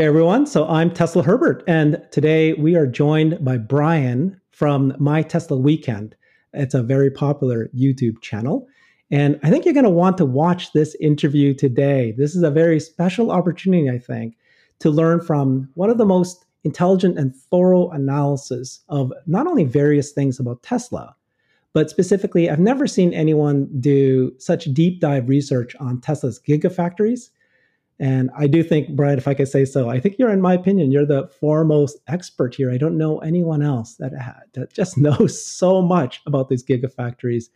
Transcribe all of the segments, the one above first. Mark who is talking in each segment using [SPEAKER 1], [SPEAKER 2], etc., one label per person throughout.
[SPEAKER 1] Hey everyone, so I'm Tesla Herbert, and today we are joined by Brian from My Tesla Weekend. It's a very popular YouTube channel. And I think you're going to want to watch this interview today. This is a very special opportunity, I think, to learn from one of the most intelligent and thorough analysis of not only various things about Tesla, but specifically, I've never seen anyone do such deep dive research on Tesla's gigafactories and I do think, Brian, if I could say so, I think you're, in my opinion, you're the foremost expert here. I don't know anyone else that, that just knows so much about these gigafactories.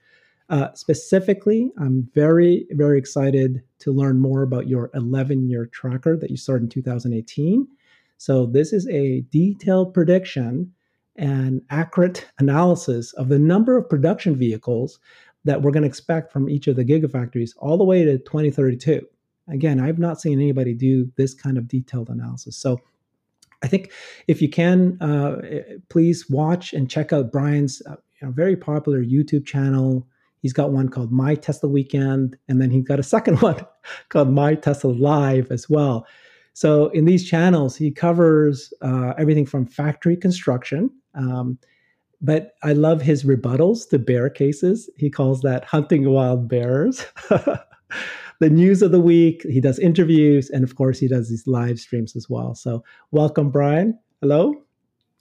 [SPEAKER 1] Uh, specifically, I'm very, very excited to learn more about your 11 year tracker that you started in 2018. So, this is a detailed prediction and accurate analysis of the number of production vehicles that we're going to expect from each of the gigafactories all the way to 2032. Again, I've not seen anybody do this kind of detailed analysis. So I think if you can, uh, please watch and check out Brian's uh, you know, very popular YouTube channel. He's got one called My Tesla Weekend, and then he's got a second one called My Tesla Live as well. So in these channels, he covers uh, everything from factory construction. Um, but I love his rebuttals to bear cases. He calls that hunting wild bears. the news of the week. He does interviews, and of course, he does these live streams as well. So, welcome, Brian. Hello.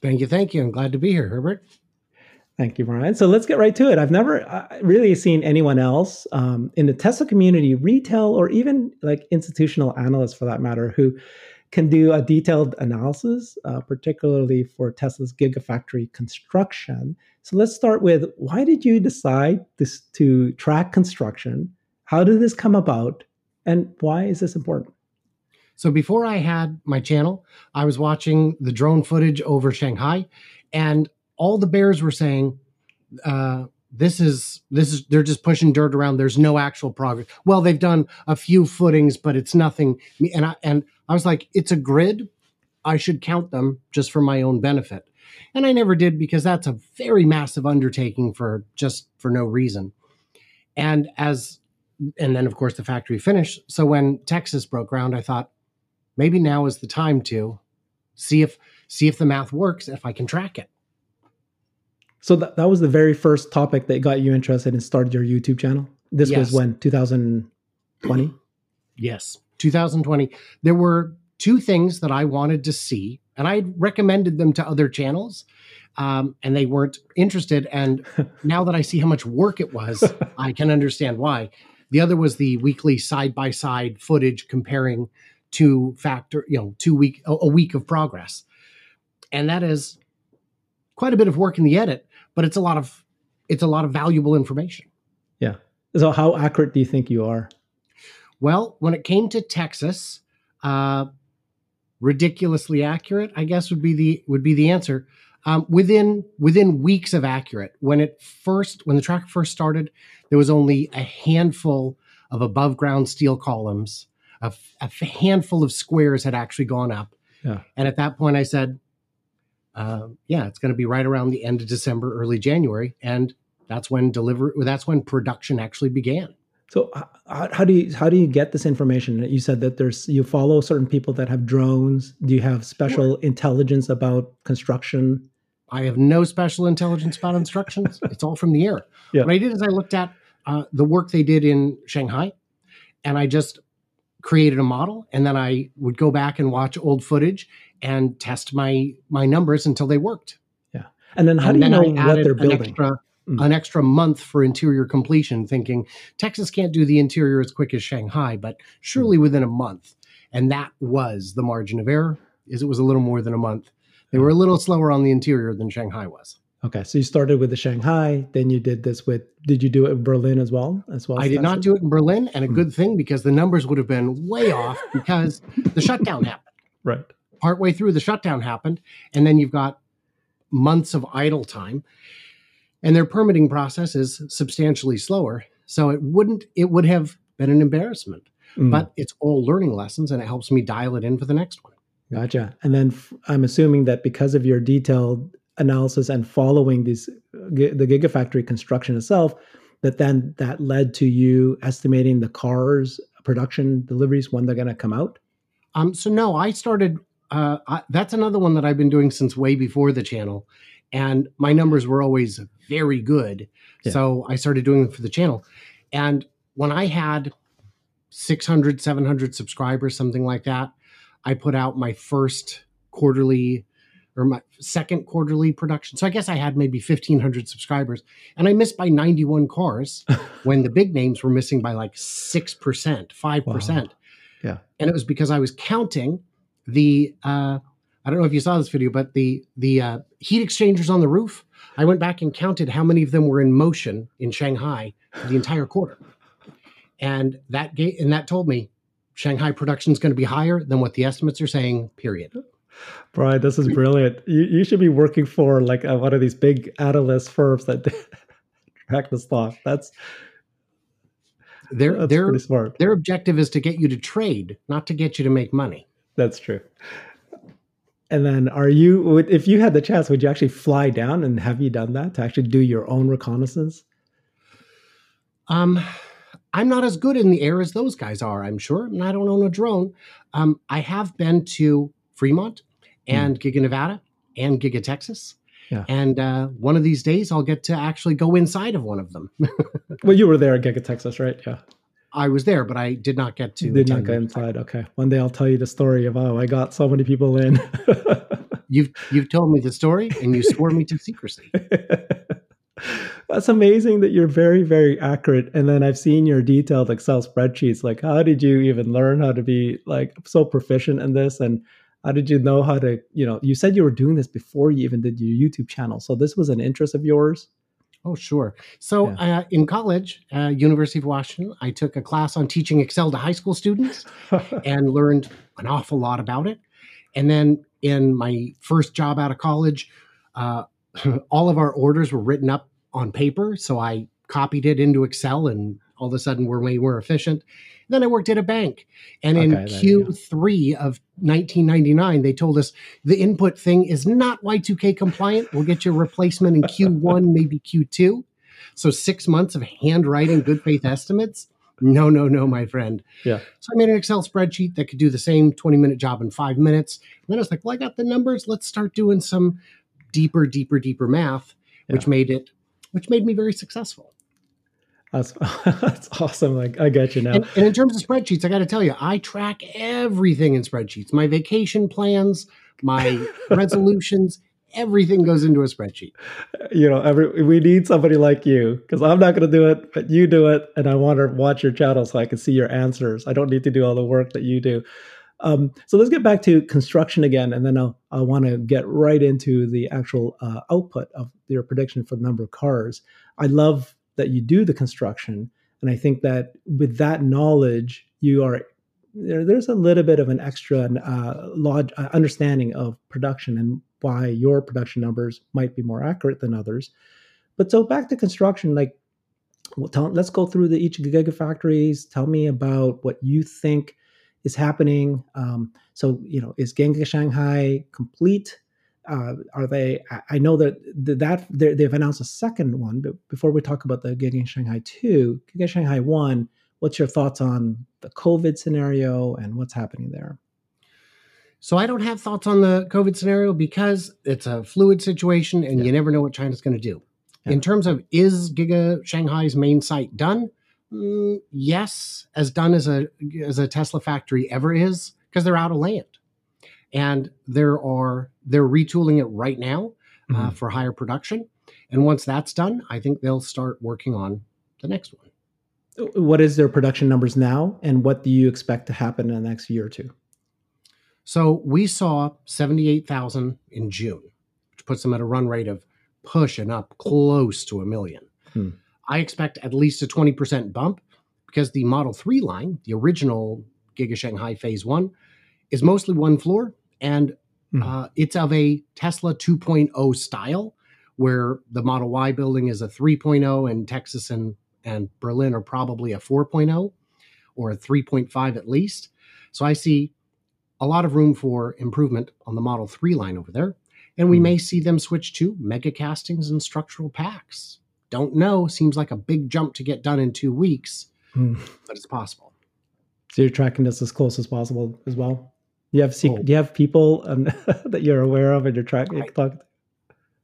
[SPEAKER 2] Thank you. Thank you. I'm glad to be here, Herbert.
[SPEAKER 1] Thank you, Brian. So let's get right to it. I've never uh, really seen anyone else um, in the Tesla community, retail, or even like institutional analysts for that matter, who can do a detailed analysis, uh, particularly for Tesla's Gigafactory construction. So let's start with why did you decide this, to track construction how did this come about? And why is this important?
[SPEAKER 2] So before I had my channel, I was watching the drone footage over Shanghai, and all the bears were saying, uh, "This is this is they're just pushing dirt around. There's no actual progress." Well, they've done a few footings, but it's nothing. And I and I was like, "It's a grid. I should count them just for my own benefit." And I never did because that's a very massive undertaking for just for no reason. And as and then of course the factory finished. So when Texas broke ground, I thought maybe now is the time to see if see if the math works, if I can track it.
[SPEAKER 1] So that, that was the very first topic that got you interested and started your YouTube channel. This yes. was when 2020.
[SPEAKER 2] yes, 2020. There were two things that I wanted to see, and I recommended them to other channels, um, and they weren't interested. And now that I see how much work it was, I can understand why. The other was the weekly side by side footage comparing two factor, you know, two week a week of progress, and that is quite a bit of work in the edit, but it's a lot of it's a lot of valuable information.
[SPEAKER 1] Yeah. So how accurate do you think you are?
[SPEAKER 2] Well, when it came to Texas, uh, ridiculously accurate, I guess would be the would be the answer um, within within weeks of accurate. When it first when the track first started, there was only a handful of above ground steel columns. A, a handful of squares had actually gone up, yeah. and at that point, I said, uh, "Yeah, it's going to be right around the end of December, early January," and that's when deliver. That's when production actually began.
[SPEAKER 1] So how, how, do you how do you get this information? You said that there's you follow certain people that have drones. Do you have special sure. intelligence about construction?
[SPEAKER 2] I have no special intelligence about instructions. it's all from the air. Yeah. What I did is I looked at uh, the work they did in Shanghai, and I just created a model, and then I would go back and watch old footage and test my my numbers until they worked.
[SPEAKER 1] Yeah, and then how and do you know what they're building?
[SPEAKER 2] An extra, mm. an extra month for interior completion, thinking Texas can't do the interior as quick as Shanghai, but surely mm. within a month. And that was the margin of error. Is it was a little more than a month they were a little slower on the interior than Shanghai was.
[SPEAKER 1] Okay, so you started with the Shanghai, then you did this with. Did you do it in Berlin as well? As well,
[SPEAKER 2] I did not do it in Berlin, and a hmm. good thing because the numbers would have been way off because the shutdown happened.
[SPEAKER 1] Right.
[SPEAKER 2] Partway through, the shutdown happened, and then you've got months of idle time, and their permitting process is substantially slower. So it wouldn't. It would have been an embarrassment, mm. but it's all learning lessons, and it helps me dial it in for the next one.
[SPEAKER 1] Gotcha. And then f- I'm assuming that because of your detailed analysis and following these the gigafactory construction itself, that then that led to you estimating the cars production deliveries when they're going to come out.
[SPEAKER 2] Um. So no, I started uh, I, that's another one that I've been doing since way before the channel, and my numbers were always very good. Yeah. So I started doing them for the channel, and when I had 600, 700 subscribers, something like that, I put out my first quarterly or my second quarterly production. So I guess I had maybe 1500 subscribers and I missed by 91 cars when the big names were missing by like 6%, 5%. Wow.
[SPEAKER 1] Yeah.
[SPEAKER 2] And it was because I was counting the uh I don't know if you saw this video, but the the uh, heat exchangers on the roof. I went back and counted how many of them were in motion in Shanghai for the entire quarter, and that gave, and that told me Shanghai production is going to be higher than what the estimates are saying. Period.
[SPEAKER 1] Brian, this is brilliant. You, you should be working for like a, one of these big analyst firms that track the stock. That's
[SPEAKER 2] their their pretty smart. Their objective is to get you to trade, not to get you to make money.
[SPEAKER 1] That's true. And then, are you, if you had the chance, would you actually fly down and have you done that to actually do your own reconnaissance?
[SPEAKER 2] Um, I'm not as good in the air as those guys are, I'm sure. And I don't own a drone. Um, I have been to Fremont and mm. Giga Nevada and Giga Texas. Yeah. And uh, one of these days, I'll get to actually go inside of one of them.
[SPEAKER 1] well, you were there at Giga Texas, right? Yeah.
[SPEAKER 2] I was there, but I did not get to.
[SPEAKER 1] Did not get inside. Okay, one day I'll tell you the story of oh, I got so many people in.
[SPEAKER 2] you've you've told me the story, and you swore me to secrecy.
[SPEAKER 1] That's amazing that you're very very accurate. And then I've seen your detailed Excel spreadsheets. Like, how did you even learn how to be like so proficient in this? And how did you know how to? You know, you said you were doing this before you even did your YouTube channel. So this was an interest of yours.
[SPEAKER 2] Oh, sure. So yeah. uh, in college, uh, University of Washington, I took a class on teaching Excel to high school students and learned an awful lot about it. And then in my first job out of college, uh, all of our orders were written up on paper. So I copied it into Excel and all of a sudden we're way more efficient. Then I worked at a bank. And in Q3 of 1999, they told us the input thing is not Y2K compliant. We'll get you a replacement in Q1, maybe Q2. So six months of handwriting good faith estimates. No, no, no, my friend.
[SPEAKER 1] Yeah.
[SPEAKER 2] So I made an Excel spreadsheet that could do the same 20 minute job in five minutes. And then I was like, well, I got the numbers. Let's start doing some deeper, deeper, deeper math, yeah. which made it, which made me very successful.
[SPEAKER 1] That's that's awesome. Like I get you now.
[SPEAKER 2] And, and in terms of spreadsheets, I got to tell you, I track everything in spreadsheets. My vacation plans, my resolutions, everything goes into a spreadsheet.
[SPEAKER 1] You know, every we need somebody like you because I'm not going to do it, but you do it, and I want to watch your channel so I can see your answers. I don't need to do all the work that you do. Um, so let's get back to construction again, and then I'll, I want to get right into the actual uh, output of your prediction for the number of cars. I love that you do the construction. And I think that with that knowledge, you are there, there's a little bit of an extra uh, log, uh, understanding of production and why your production numbers might be more accurate than others. But so back to construction, like, well, tell, let's go through the each gigafactories. Tell me about what you think is happening. Um, so, you know, is Giga Shanghai complete? uh, are they? I know that that they've announced a second one, but before we talk about the Giga Shanghai two, Giga Shanghai one, what's your thoughts on the COVID scenario and what's happening there?
[SPEAKER 2] So I don't have thoughts on the COVID scenario because it's a fluid situation and yeah. you never know what China's going to do. Yeah. In terms of is Giga Shanghai's main site done? Mm, yes, as done as a as a Tesla factory ever is because they're out of land and there are they're retooling it right now uh, mm-hmm. for higher production. And once that's done, I think they'll start working on the next one.
[SPEAKER 1] What is their production numbers now, and what do you expect to happen in the next year or two?
[SPEAKER 2] So we saw seventy-eight thousand in June, which puts them at a run rate of pushing up close to a million. Hmm. I expect at least a twenty percent bump because the Model Three line, the original Giga Shanghai Phase One, is mostly one floor and mm. uh, it's of a Tesla 2.0 style, where the Model Y building is a 3.0, and Texas and and Berlin are probably a 4.0 or a 3.5 at least. So I see a lot of room for improvement on the Model 3 line over there. And we mm. may see them switch to mega castings and structural packs. Don't know. Seems like a big jump to get done in two weeks, mm. but it's possible.
[SPEAKER 1] So you're tracking this as close as possible as well? you have secret, oh. do you have people um, that you're aware of and you're tracking. to?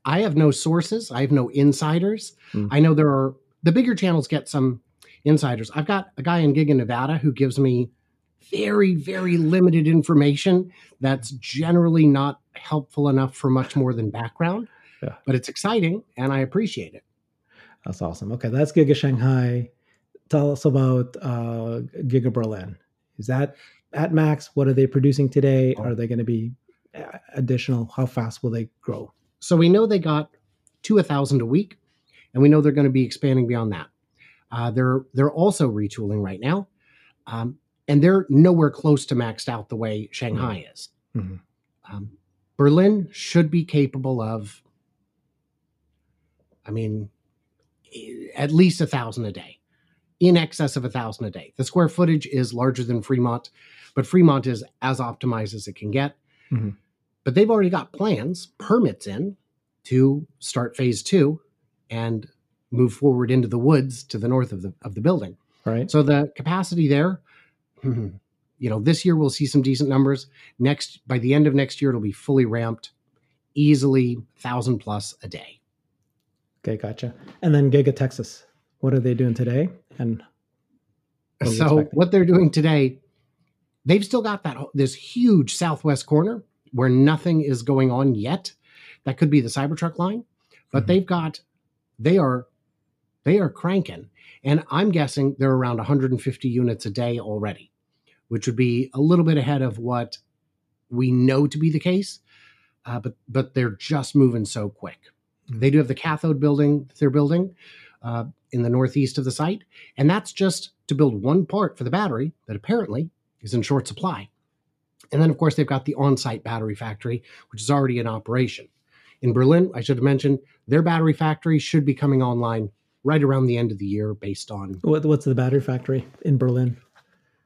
[SPEAKER 2] I have no sources. I have no insiders. Mm. I know there are the bigger channels get some insiders. I've got a guy in Giga Nevada who gives me very, very limited information that's generally not helpful enough for much more than background. Yeah. But it's exciting and I appreciate it.
[SPEAKER 1] That's awesome. Okay, that's Giga Shanghai. Tell us about uh, Giga Berlin. Is that at max? What are they producing today? Oh. Are they going to be uh, additional? How fast will they grow?
[SPEAKER 2] So we know they got to a thousand a week, and we know they're going to be expanding beyond that. Uh, they're they're also retooling right now, um, and they're nowhere close to maxed out the way Shanghai mm-hmm. is. Mm-hmm. Um, Berlin should be capable of, I mean, at least a thousand a day, in excess of a thousand a day. The square footage is larger than Fremont, but Fremont is as optimized as it can get. Mm-hmm. But they've already got plans, permits in to start phase two and move forward into the woods to the north of the of the building.
[SPEAKER 1] Right.
[SPEAKER 2] So the capacity there, you know, this year we'll see some decent numbers. Next, by the end of next year, it'll be fully ramped, easily thousand plus a day.
[SPEAKER 1] Okay, gotcha. And then Giga Texas, what are they doing today? And
[SPEAKER 2] what so what they're doing today, they've still got that this huge southwest corner where nothing is going on yet. That could be the Cybertruck line, but mm-hmm. they've got they are they are cranking, and I'm guessing they're around 150 units a day already, which would be a little bit ahead of what we know to be the case. Uh, but but they're just moving so quick. They do have the cathode building they're building uh, in the northeast of the site, and that's just to build one part for the battery that apparently is in short supply. And then, of course, they've got the on site battery factory, which is already in operation. In Berlin, I should have mentioned, their battery factory should be coming online right around the end of the year based on.
[SPEAKER 1] What, what's the battery factory in Berlin?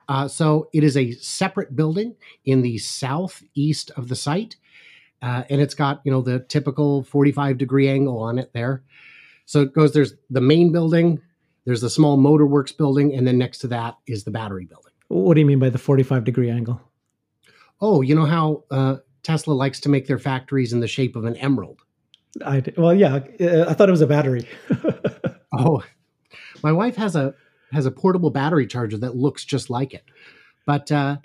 [SPEAKER 2] Uh, so it is a separate building in the southeast of the site. Uh, and it's got, you know, the typical 45 degree angle on it there. So it goes, there's the main building, there's the small motor works building, and then next to that is the battery building.
[SPEAKER 1] What do you mean by the 45 degree angle?
[SPEAKER 2] oh, you know how uh, Tesla likes to make their factories in the shape of an emerald?
[SPEAKER 1] I well, yeah, uh, I thought it was a battery.
[SPEAKER 2] oh, my wife has a has a portable battery charger that looks just like it, but uh,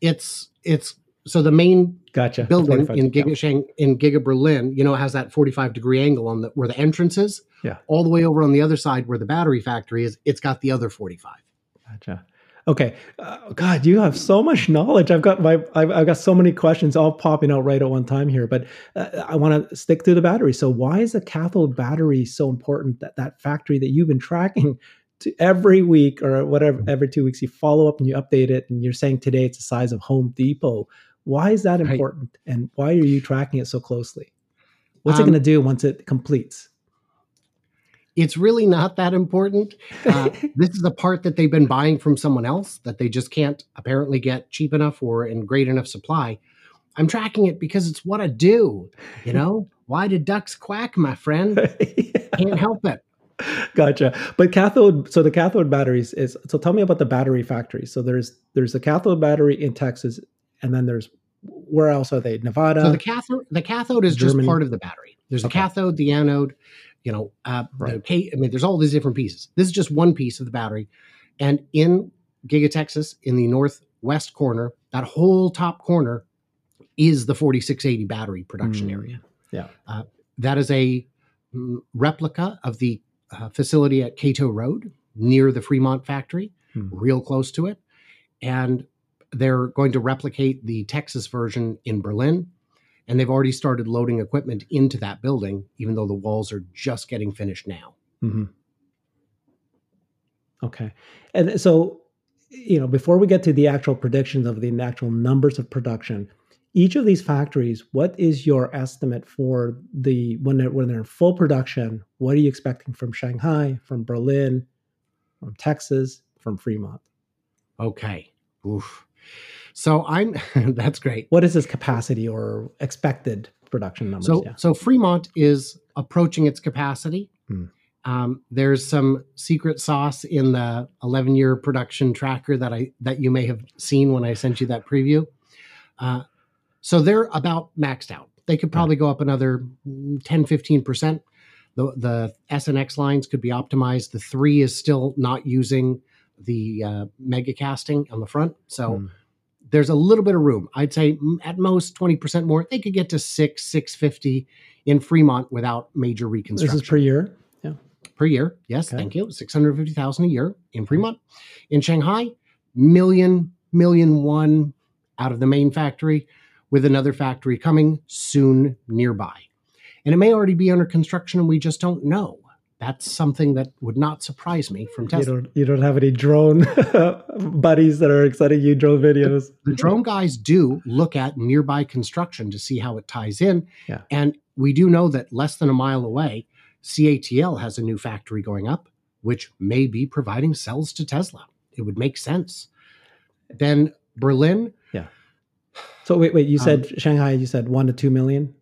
[SPEAKER 2] it's it's so the main
[SPEAKER 1] gotcha
[SPEAKER 2] building in Giga Shang, in Giga Berlin, you know, has that forty five degree angle on the where the entrance is.
[SPEAKER 1] Yeah.
[SPEAKER 2] All the way over on the other side where the battery factory is, it's got the other forty five.
[SPEAKER 1] Gotcha. Okay, uh, God, you have so much knowledge. I've got my, I've, I've, got so many questions all popping out right at one time here. But uh, I want to stick to the battery. So, why is the cathode battery so important? That that factory that you've been tracking to every week or whatever, every two weeks, you follow up and you update it, and you're saying today it's the size of Home Depot. Why is that important, right. and why are you tracking it so closely? What's um, it going to do once it completes?
[SPEAKER 2] it's really not that important. Uh, this is a part that they've been buying from someone else that they just can't apparently get cheap enough or in great enough supply. I'm tracking it because it's what I do. You know, why do ducks quack, my friend? yeah. Can't help it.
[SPEAKER 1] Gotcha. But cathode, so the cathode batteries is so tell me about the battery factory. So there's there's a cathode battery in Texas, and then there's where else are they? Nevada.
[SPEAKER 2] So the cathode the cathode is Germany. just part of the battery. There's okay. the cathode, the anode, you know, uh, right. the, I mean, there's all these different pieces. This is just one piece of the battery. And in Giga Texas, in the northwest corner, that whole top corner is the 4680 battery production mm. area.
[SPEAKER 1] Yeah. Uh,
[SPEAKER 2] that is a mm, replica of the uh, facility at Kato Road near the Fremont factory, mm. real close to it. And they're going to replicate the Texas version in Berlin and they've already started loading equipment into that building, even though the walls are just getting finished now.
[SPEAKER 1] Mm-hmm. Okay, and so you know, before we get to the actual predictions of the actual numbers of production, each of these factories, what is your estimate for the when they're when they're in full production? What are you expecting from Shanghai, from Berlin, from Texas, from Fremont?
[SPEAKER 2] Okay. Oof. So I'm that's great.
[SPEAKER 1] What is this capacity or expected production numbers?
[SPEAKER 2] So yeah. so Fremont is approaching its capacity. Hmm. Um, there's some secret sauce in the 11 year production tracker that I that you may have seen when I sent you that preview. Uh, so they're about maxed out. They could probably go up another 10, 15%. The, the SNX lines could be optimized. The three is still not using the uh, mega casting on the front. So
[SPEAKER 1] Hmm.
[SPEAKER 2] there's a little bit of room. I'd say mm, at most 20% more. They could get to six, 650 in Fremont without major reconstruction.
[SPEAKER 1] This is per year. Yeah.
[SPEAKER 2] Per year. Yes,
[SPEAKER 1] Okay.
[SPEAKER 2] thank you. 650,000 a year in Fremont. In Shanghai, million, million one out of the main factory with another factory coming soon nearby. And it may already be under construction and we just don't know. That's something that would not surprise me from
[SPEAKER 1] You
[SPEAKER 2] Tesla.
[SPEAKER 1] don't you don't have any drone buddies that are sending you drone videos.
[SPEAKER 2] The drone guys do look at nearby construction to see how it ties in.
[SPEAKER 1] Yeah.
[SPEAKER 2] And we do know that less than a mile away, CATL has a new factory going up, which may be providing cells to Tesla. It would make sense. Then Berlin, Yeah.
[SPEAKER 1] So wait, wait. You
[SPEAKER 2] Um,
[SPEAKER 1] said Shanghai. You said one to two million.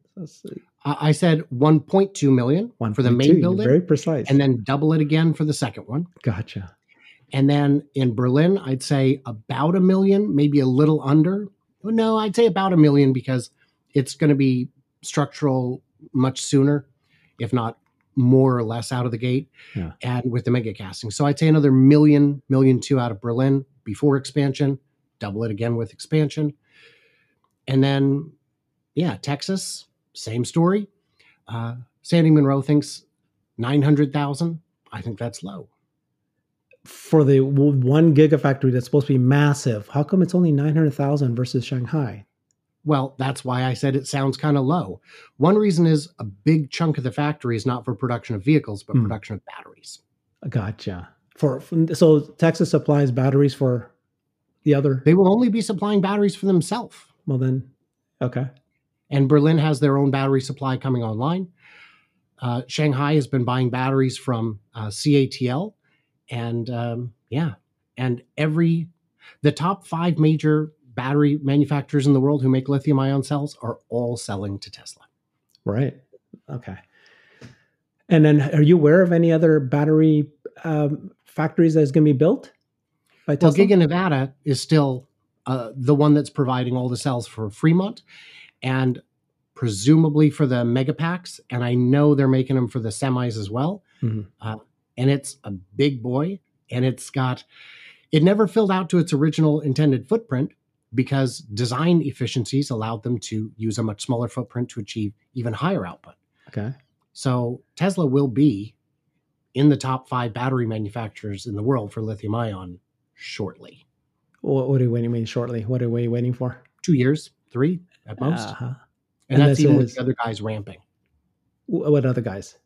[SPEAKER 2] I said 1.2 million
[SPEAKER 1] one
[SPEAKER 2] for the
[SPEAKER 1] 1.2.
[SPEAKER 2] main building,
[SPEAKER 1] Very precise.
[SPEAKER 2] and then double it again for the second one.
[SPEAKER 1] gotcha.
[SPEAKER 2] And then in Berlin, I'd say about a million, maybe a little under. No, I'd say about a million because it's going to be structural much sooner, if not more or less out of the gate,
[SPEAKER 1] Yeah.
[SPEAKER 2] and with the mega casting. So I'd say another million, million two out of Berlin before expansion, double it again with expansion. And then, yeah, Texas, same story. Uh, Sandy Munro thinks 900,000. I think that's low.
[SPEAKER 1] For the one gigafactory that's supposed to be massive, how come it's only nine hundred thousand versus Shanghai?
[SPEAKER 2] Well, that's why I said it sounds kind of low. One reason is a big chunk of the factory is not for production of vehicles, but
[SPEAKER 1] Hmm.
[SPEAKER 2] production of batteries.
[SPEAKER 1] Gotcha. For, for so Texas supplies batteries for the other.
[SPEAKER 2] They will only be supplying batteries for themselves.
[SPEAKER 1] Well then, okay.
[SPEAKER 2] And Berlin has their own battery supply coming online. Uh, Shanghai has been buying batteries from uh, CATL. And um, yeah, and every, the top five major battery manufacturers in the world who make lithium ion cells are all selling to Tesla.
[SPEAKER 1] Right. Okay. And then, are you aware of any other battery um, factories that's going to be built by
[SPEAKER 2] Well,
[SPEAKER 1] Tesla?
[SPEAKER 2] Giga Nevada is still uh, the one that's providing all the cells for Fremont and presumably for the mega packs. And I know they're making them for the semis as well.
[SPEAKER 1] Mhm.
[SPEAKER 2] Uh, and it's a big boy and it's got, it never filled out to its original intended footprint because design efficiencies allowed them to use a much smaller footprint to achieve even higher output.
[SPEAKER 1] okay.
[SPEAKER 2] So Tesla will be in the top five battery manufacturers in the world for lithium ion shortly.
[SPEAKER 1] What, what are you waiting? Waiting shortly? What are we waiting for?
[SPEAKER 2] two years, three at most.
[SPEAKER 1] Uh-huh.
[SPEAKER 2] and,
[SPEAKER 1] and
[SPEAKER 2] that's even
[SPEAKER 1] is-
[SPEAKER 2] with the other guys ramping.
[SPEAKER 1] What other guys?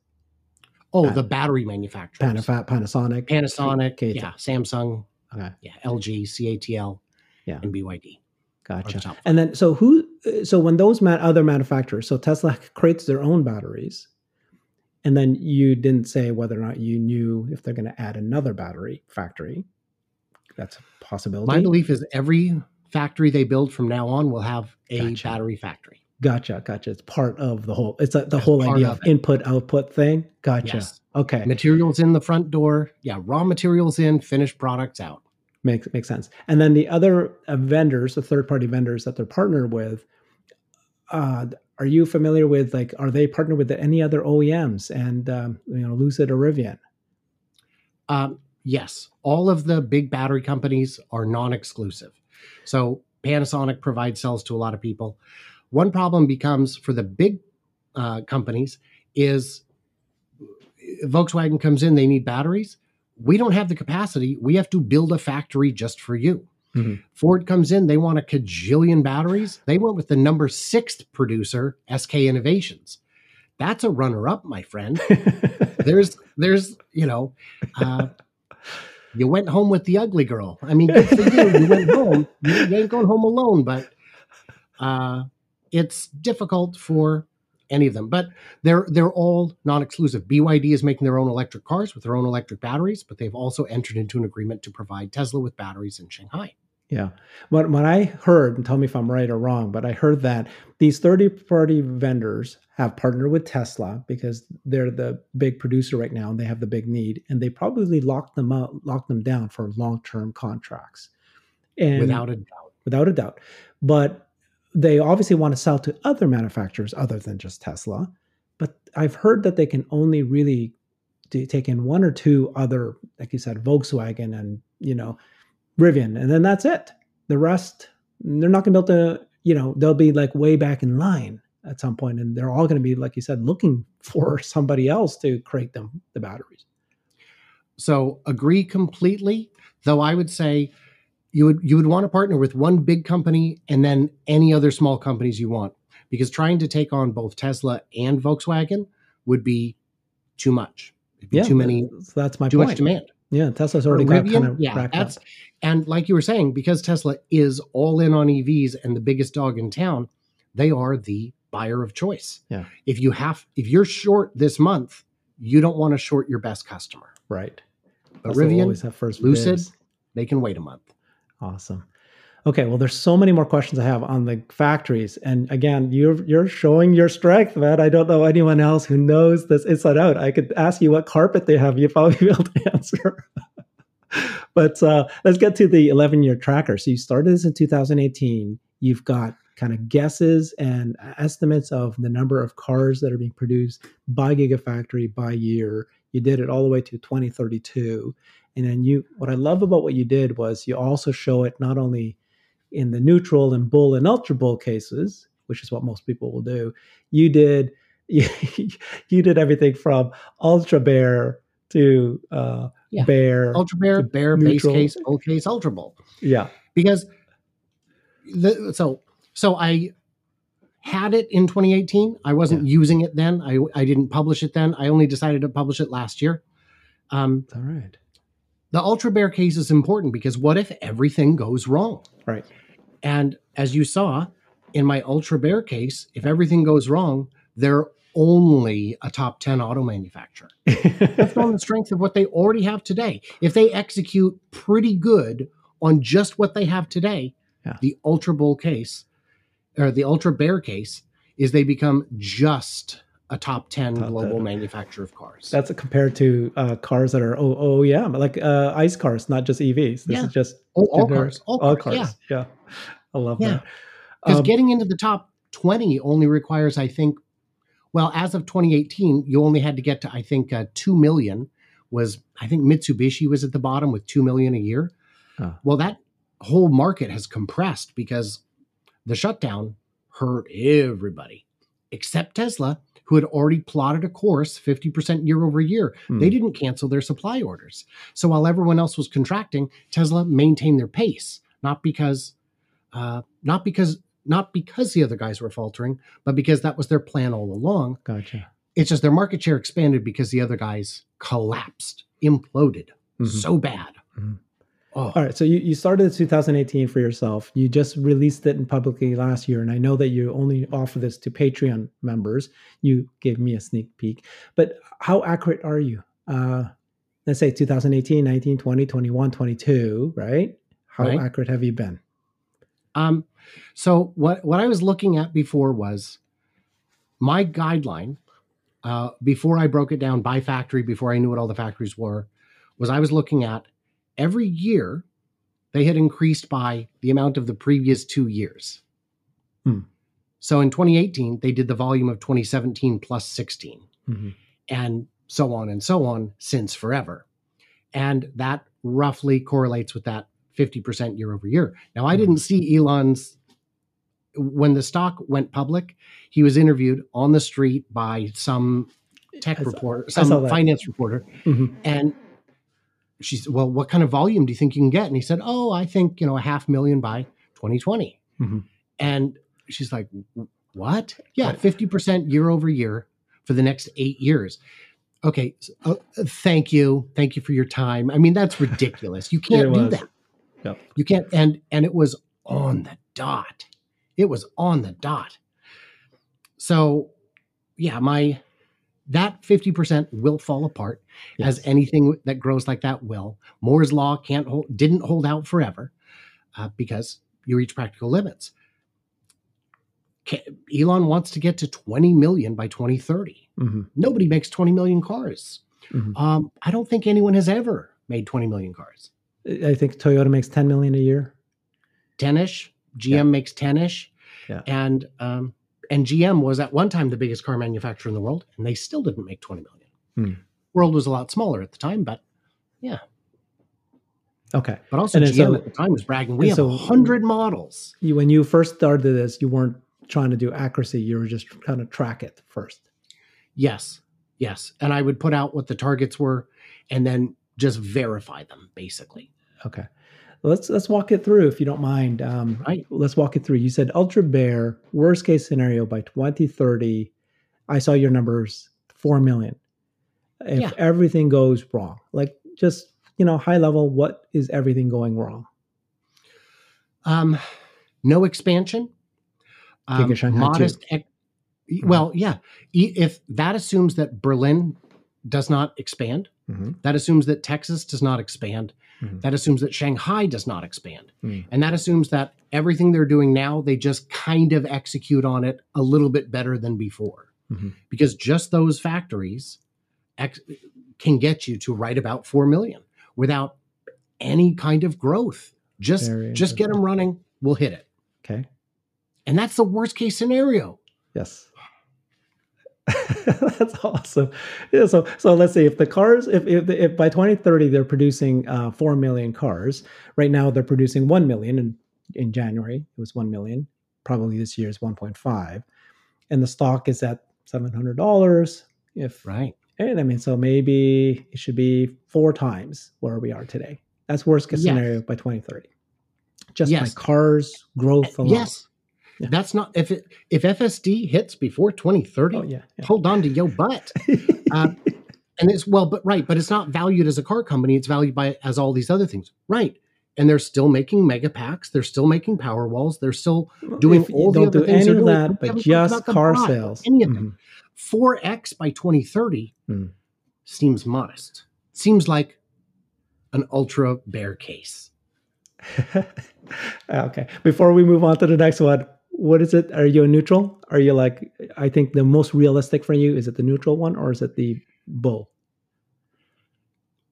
[SPEAKER 2] Oh, the battery manufacturers.
[SPEAKER 1] Panaf- Panasonic.
[SPEAKER 2] Panasonic, yeah, Samsung,
[SPEAKER 1] Okay.
[SPEAKER 2] yeah, LG, CATL,
[SPEAKER 1] Yeah.
[SPEAKER 2] and BYD.
[SPEAKER 1] Gotcha. And then, so who? So when those ma- other manufacturers, so Tesla creates their own batteries, and then you didn't say whether or not you knew if they're going to add another battery factory. That's a possibility.
[SPEAKER 2] My belief is every factory they build from now on will have a
[SPEAKER 1] Gotcha.
[SPEAKER 2] battery factory.
[SPEAKER 1] Gotcha, gotcha. It's part of the whole. It's a, the
[SPEAKER 2] It's
[SPEAKER 1] whole idea
[SPEAKER 2] of
[SPEAKER 1] of input output thing. Gotcha.
[SPEAKER 2] Yes.
[SPEAKER 1] Okay,
[SPEAKER 2] Materials in the front door. Yeah, raw materials in, finished products out.
[SPEAKER 1] makes makes sense. And then the other uh, vendors, the third party vendors that they're partnered with, uh, are you familiar with like? Are they partnered with any other OEMs and um, you know Lucid or Rivian?
[SPEAKER 2] Um, yes, all of the big battery companies are non-exclusive. So Panasonic provides cells to a lot of people. One problem becomes for the big uh, companies is Volkswagen comes in, they need batteries. We don't have the capacity. We have to build a factory just for you.
[SPEAKER 1] Mhm.
[SPEAKER 2] Ford comes in, they want a cajillion batteries. They went with the number sixth producer, SK Innovations. That's a runner up, my friend there's there's you know uh you went home with the ugly girl. I mean good for you. You went home. You, you ain't going home alone but uh it's difficult for any of them. But they're they're all non-exclusive. Byd is making their own electric cars with their own electric batteries but they've also entered into an agreement to provide tesla with batteries in shanghai
[SPEAKER 1] Yeah. What what I heard, and tell me if I'm right or wrong, but I heard that these 30 party vendors have partnered with Tesla because they're the big producer right now and they have the big need, and they probably locked them out, locked them down for long term contracts. And
[SPEAKER 2] without a doubt
[SPEAKER 1] without a doubt. But they obviously want to sell to other manufacturers other than just Tesla. But I've heard that they can only really do, take in one or two other, like you said, Volkswagen and you know, Rivian, and then that's it. The rest, they're not going to be able to. You know, they'll be like way back in line at some point, and they're all going to be, like you said, looking for somebody else to create them the batteries.
[SPEAKER 2] So agree completely. Though I would say you would you would want to partner with one big company and then any other small companies you want because trying to take on both Tesla and Volkswagen would be too much. Be
[SPEAKER 1] yeah,
[SPEAKER 2] too many.
[SPEAKER 1] That's, that's my
[SPEAKER 2] too
[SPEAKER 1] point.
[SPEAKER 2] much demand.
[SPEAKER 1] Yeah, Tesla's already got kind of
[SPEAKER 2] yeah, that's
[SPEAKER 1] up.
[SPEAKER 2] and like you were saying, because Tesla is all in on EVs and the biggest dog in town, they are the buyer of choice.
[SPEAKER 1] Yeah.
[SPEAKER 2] If you have, if you're short this month, you don't want to short your best customer.
[SPEAKER 1] Right.
[SPEAKER 2] But Rivian,
[SPEAKER 1] always have first
[SPEAKER 2] Lucid,
[SPEAKER 1] dibs.
[SPEAKER 2] they can wait a month.
[SPEAKER 1] Awesome. Okay, well, there's so many more questions I have on the factories, and again, you're you're showing your strength, man. I don't know anyone else who knows this inside out. I could ask you what carpet they have, you'd probably be able to answer. but uh, let's get to the 11 year tracker. So you started this in 2018. You've got kind of guesses and estimates of the number of cars that are being produced by Gigafactory by year. You did it all the way to 2032. And then you, what I love about what you did was you also show it not only in the neutral and bull and ultra bull cases, which is what most people will do. You did, you, you did everything from ultra bear to uh,
[SPEAKER 2] Yeah.
[SPEAKER 1] bear.
[SPEAKER 2] Ultra Bear, Bear, base case, full case, ultra bull.
[SPEAKER 1] yeah.
[SPEAKER 2] Because the, so so I had it in 2018. I wasn't using it then. I I didn't publish it then. I only decided to publish it last year. Um,
[SPEAKER 1] All right.
[SPEAKER 2] the Ultra Bear case is important because what if everything goes wrong?
[SPEAKER 1] Right.
[SPEAKER 2] And as you saw in my Ultra Bear case, if everything goes wrong, they're only a top 10 auto manufacturer. That's on the strength of what they already have today. If they execute pretty good on just what they have today,
[SPEAKER 1] Yeah.
[SPEAKER 2] the Ultra Bull case or the Ultra Bear case is they become just a top 10
[SPEAKER 1] Top
[SPEAKER 2] global
[SPEAKER 1] 10.
[SPEAKER 2] manufacturer of cars.
[SPEAKER 1] That's compared to uh, cars that are oh, oh yeah, like uh, ice cars, not just EVs. This
[SPEAKER 2] Yeah.
[SPEAKER 1] is just
[SPEAKER 2] Oh, all cars, all cars,
[SPEAKER 1] Yeah. yeah. I love
[SPEAKER 2] Yeah.
[SPEAKER 1] that.
[SPEAKER 2] Because
[SPEAKER 1] Um,
[SPEAKER 2] getting into the top 20 only requires, I think, well, as of 2018, you only had to get to, I think, uh, 2 million was, I think Mitsubishi was at the bottom with 2 million a year.
[SPEAKER 1] Oh.
[SPEAKER 2] Well, that whole market has compressed because the shutdown hurt everybody except Tesla, who had already plotted a course 50% year over year.
[SPEAKER 1] Hmm.
[SPEAKER 2] They didn't cancel their supply orders. So while everyone else was contracting, Tesla maintained their pace, not because uh, not because not because the other guys were faltering, but because that was their plan all along.
[SPEAKER 1] Gotcha.
[SPEAKER 2] It's just their market share expanded because the other guys collapsed, imploded
[SPEAKER 1] Mhm.
[SPEAKER 2] so bad.
[SPEAKER 1] Mhm.
[SPEAKER 2] Oh,
[SPEAKER 1] All right. So you, you started in 2018 for yourself. You just released it in publicly last year. And I know that you only offer this to Patreon members. You gave me a sneak peek. But how accurate are you? Uh, let's say 2018, 19, 20, 21, 22, right? How
[SPEAKER 2] Right.
[SPEAKER 1] accurate have you been?
[SPEAKER 2] Um, so what what I was looking at before was my guideline uh, before I broke it down by factory, before I knew what all the factories were, was I was looking at every year they had increased by the amount of the previous two years.
[SPEAKER 1] Hmm.
[SPEAKER 2] So in 2018, they did the volume of 2017 plus 16
[SPEAKER 1] Mhm.
[SPEAKER 2] and so on and so on since forever. And that roughly correlates with that 50% year over year. Now, I didn't see Elon's, when the stock went public, he was interviewed on the street by some tech reporter, some finance reporter.
[SPEAKER 1] Mhm.
[SPEAKER 2] And she said, Well, what kind of volume do you think you can get? And he said, Oh, I think, you know, a half million by 2020.
[SPEAKER 1] Mhm.
[SPEAKER 2] And she's like, What? Yeah,
[SPEAKER 1] Right.
[SPEAKER 2] 50% year over year for the next eight years. Okay. so, uh, thank you. Thank you for your time. I mean, that's ridiculous. You can't do that.
[SPEAKER 1] Yep.
[SPEAKER 2] You can't. And, and it was on the dot. It was on the dot. So, yeah, my, that 50% will fall apart as anything that grows like that will. Moore's law can't hold, didn't hold out forever uh, because you reach practical limits. Elon wants to get to 20 million by 2030.
[SPEAKER 1] Mhm.
[SPEAKER 2] Nobody makes 20 million cars.
[SPEAKER 1] Mhm.
[SPEAKER 2] Um, I don't think anyone has ever made 20 million cars.
[SPEAKER 1] I think Toyota makes 10 million a year.
[SPEAKER 2] 10 ish, GM
[SPEAKER 1] Yeah.
[SPEAKER 2] makes 10 ish.
[SPEAKER 1] Yeah.
[SPEAKER 2] And um, and GM was at one time the biggest car manufacturer in the world, and they still didn't make 20 million.
[SPEAKER 1] Hmm.
[SPEAKER 2] World was a lot smaller at the time, but yeah.
[SPEAKER 1] Okay.
[SPEAKER 2] but also
[SPEAKER 1] And
[SPEAKER 2] GM
[SPEAKER 1] so-
[SPEAKER 2] at the time was bragging, we have
[SPEAKER 1] so-
[SPEAKER 2] a hundred models.
[SPEAKER 1] You, when you first started this, you weren't trying to do accuracy. You were just trying to track it first.
[SPEAKER 2] Yes, yes. And I would put out what the targets were and then just verify them basically.
[SPEAKER 1] Okay. Let's let's walk it through if you don't mind. Um,
[SPEAKER 2] Right.
[SPEAKER 1] Let's walk it through. You said ultra bear worst case scenario by 2030. I saw your numbers four million. If
[SPEAKER 2] Yeah.
[SPEAKER 1] everything goes wrong, like just you know high level, what is everything going wrong?
[SPEAKER 2] Um, no expansion. Um,
[SPEAKER 1] Giga Shanghai too.
[SPEAKER 2] modest. ec- well, yeah. E- If that assumes that Berlin does not expand,
[SPEAKER 1] Mhm.
[SPEAKER 2] that assumes that Texas does not expand,
[SPEAKER 1] Mhm.
[SPEAKER 2] that assumes that Shanghai does not expand,
[SPEAKER 1] Mm.
[SPEAKER 2] and that assumes that everything they're doing now they just kind of execute on it a little bit better than before,
[SPEAKER 1] Mhm.
[SPEAKER 2] because just those factories ex- can get you to right about four million without any kind of growth. Just just get them running, we'll hit it.
[SPEAKER 1] Okay.
[SPEAKER 2] And that's the worst case scenario.
[SPEAKER 1] Yes. That's awesome. Yeah, so so let's see if the cars if if, if by 2030 they're producing uh, 4 million cars. Right now they're producing 1 million and in January it was 1 million. Probably this year is 1.5. And the stock is at $700 if
[SPEAKER 2] Right.
[SPEAKER 1] and I mean so maybe it should be four times where we are today. That's worst case
[SPEAKER 2] Yes.
[SPEAKER 1] scenario by 2030. Just
[SPEAKER 2] Yes.
[SPEAKER 1] by cars growth alone.
[SPEAKER 2] Yes.
[SPEAKER 1] Yeah.
[SPEAKER 2] That's not if it if FSD hits before 2030,
[SPEAKER 1] Oh yeah. yeah.
[SPEAKER 2] hold on to your butt. Uh, and it's well, but right, but it's not valued as a car company. It's valued by as all these other things, right? And they're still making mega packs. They're still making power walls. They're still doing
[SPEAKER 1] If
[SPEAKER 2] all the other
[SPEAKER 1] do
[SPEAKER 2] things
[SPEAKER 1] any of
[SPEAKER 2] doing.
[SPEAKER 1] that, but just car
[SPEAKER 2] buy
[SPEAKER 1] sales.
[SPEAKER 2] Any of them.
[SPEAKER 1] Mhm.
[SPEAKER 2] Four x by 2030
[SPEAKER 1] Hmm.
[SPEAKER 2] seems modest. Seems like an ultra bear case.
[SPEAKER 1] okay. Before we move on to the next one, what is it? Are you a neutral? Are you like? I think the most realistic for you is it the neutral one or is it the bull?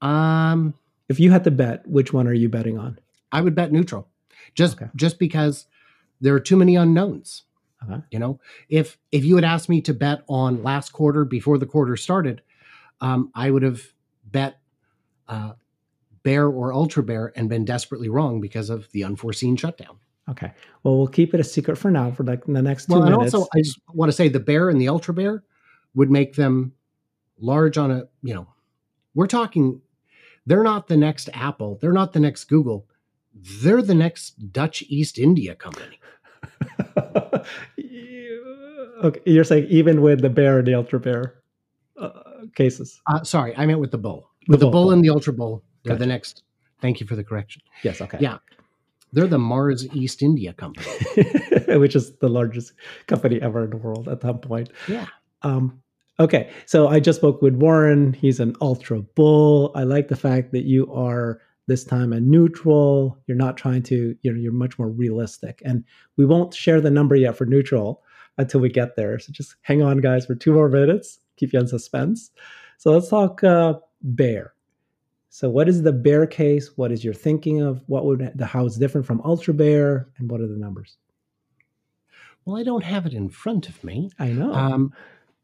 [SPEAKER 2] Um,
[SPEAKER 1] If you had to bet, which one are you betting on?
[SPEAKER 2] I would bet neutral, just
[SPEAKER 1] Okay.
[SPEAKER 2] just because there are too many unknowns.
[SPEAKER 1] Uh-huh.
[SPEAKER 2] You know, if if you had asked me to bet on last quarter before the quarter started, um, I would have bet uh, bear or ultra bear and been desperately wrong because of the unforeseen shutdown.
[SPEAKER 1] Okay. Well, we'll keep it a secret for now for like the next two
[SPEAKER 2] Well, and also I just want to say the bear and the ultra bear would make them large on a you know, we're talking. They're not the next Apple. They're not the next Google. They're the next Dutch East India company.
[SPEAKER 1] okay, you're saying even with the bear and the ultra bear uh, cases.
[SPEAKER 2] Uh, sorry, I meant with the bull. With the,
[SPEAKER 1] bull,
[SPEAKER 2] bull,
[SPEAKER 1] bull.
[SPEAKER 2] and the ultra bull, they're
[SPEAKER 1] Gotcha.
[SPEAKER 2] the next. Thank you for the correction.
[SPEAKER 1] Yes. Okay.
[SPEAKER 2] Yeah. They're the Mars East India company.
[SPEAKER 1] which is the largest company ever in the world at that point.
[SPEAKER 2] Yeah.
[SPEAKER 1] Um, okay, so I just spoke with Warren. He's an ultra bull. I like the fact that you are this time a neutral. You're not trying to, you know, you're much more realistic. And we won't share the number yet for neutral until we get there. So just hang on, guys, for two more minutes. Keep you in suspense. So let's talk uh, bear. So what is the bear case? What is your thinking of what would the how it's different from ultra bear, and what are the numbers?
[SPEAKER 2] Well, I don't have it in front of me,
[SPEAKER 1] I know.
[SPEAKER 2] um,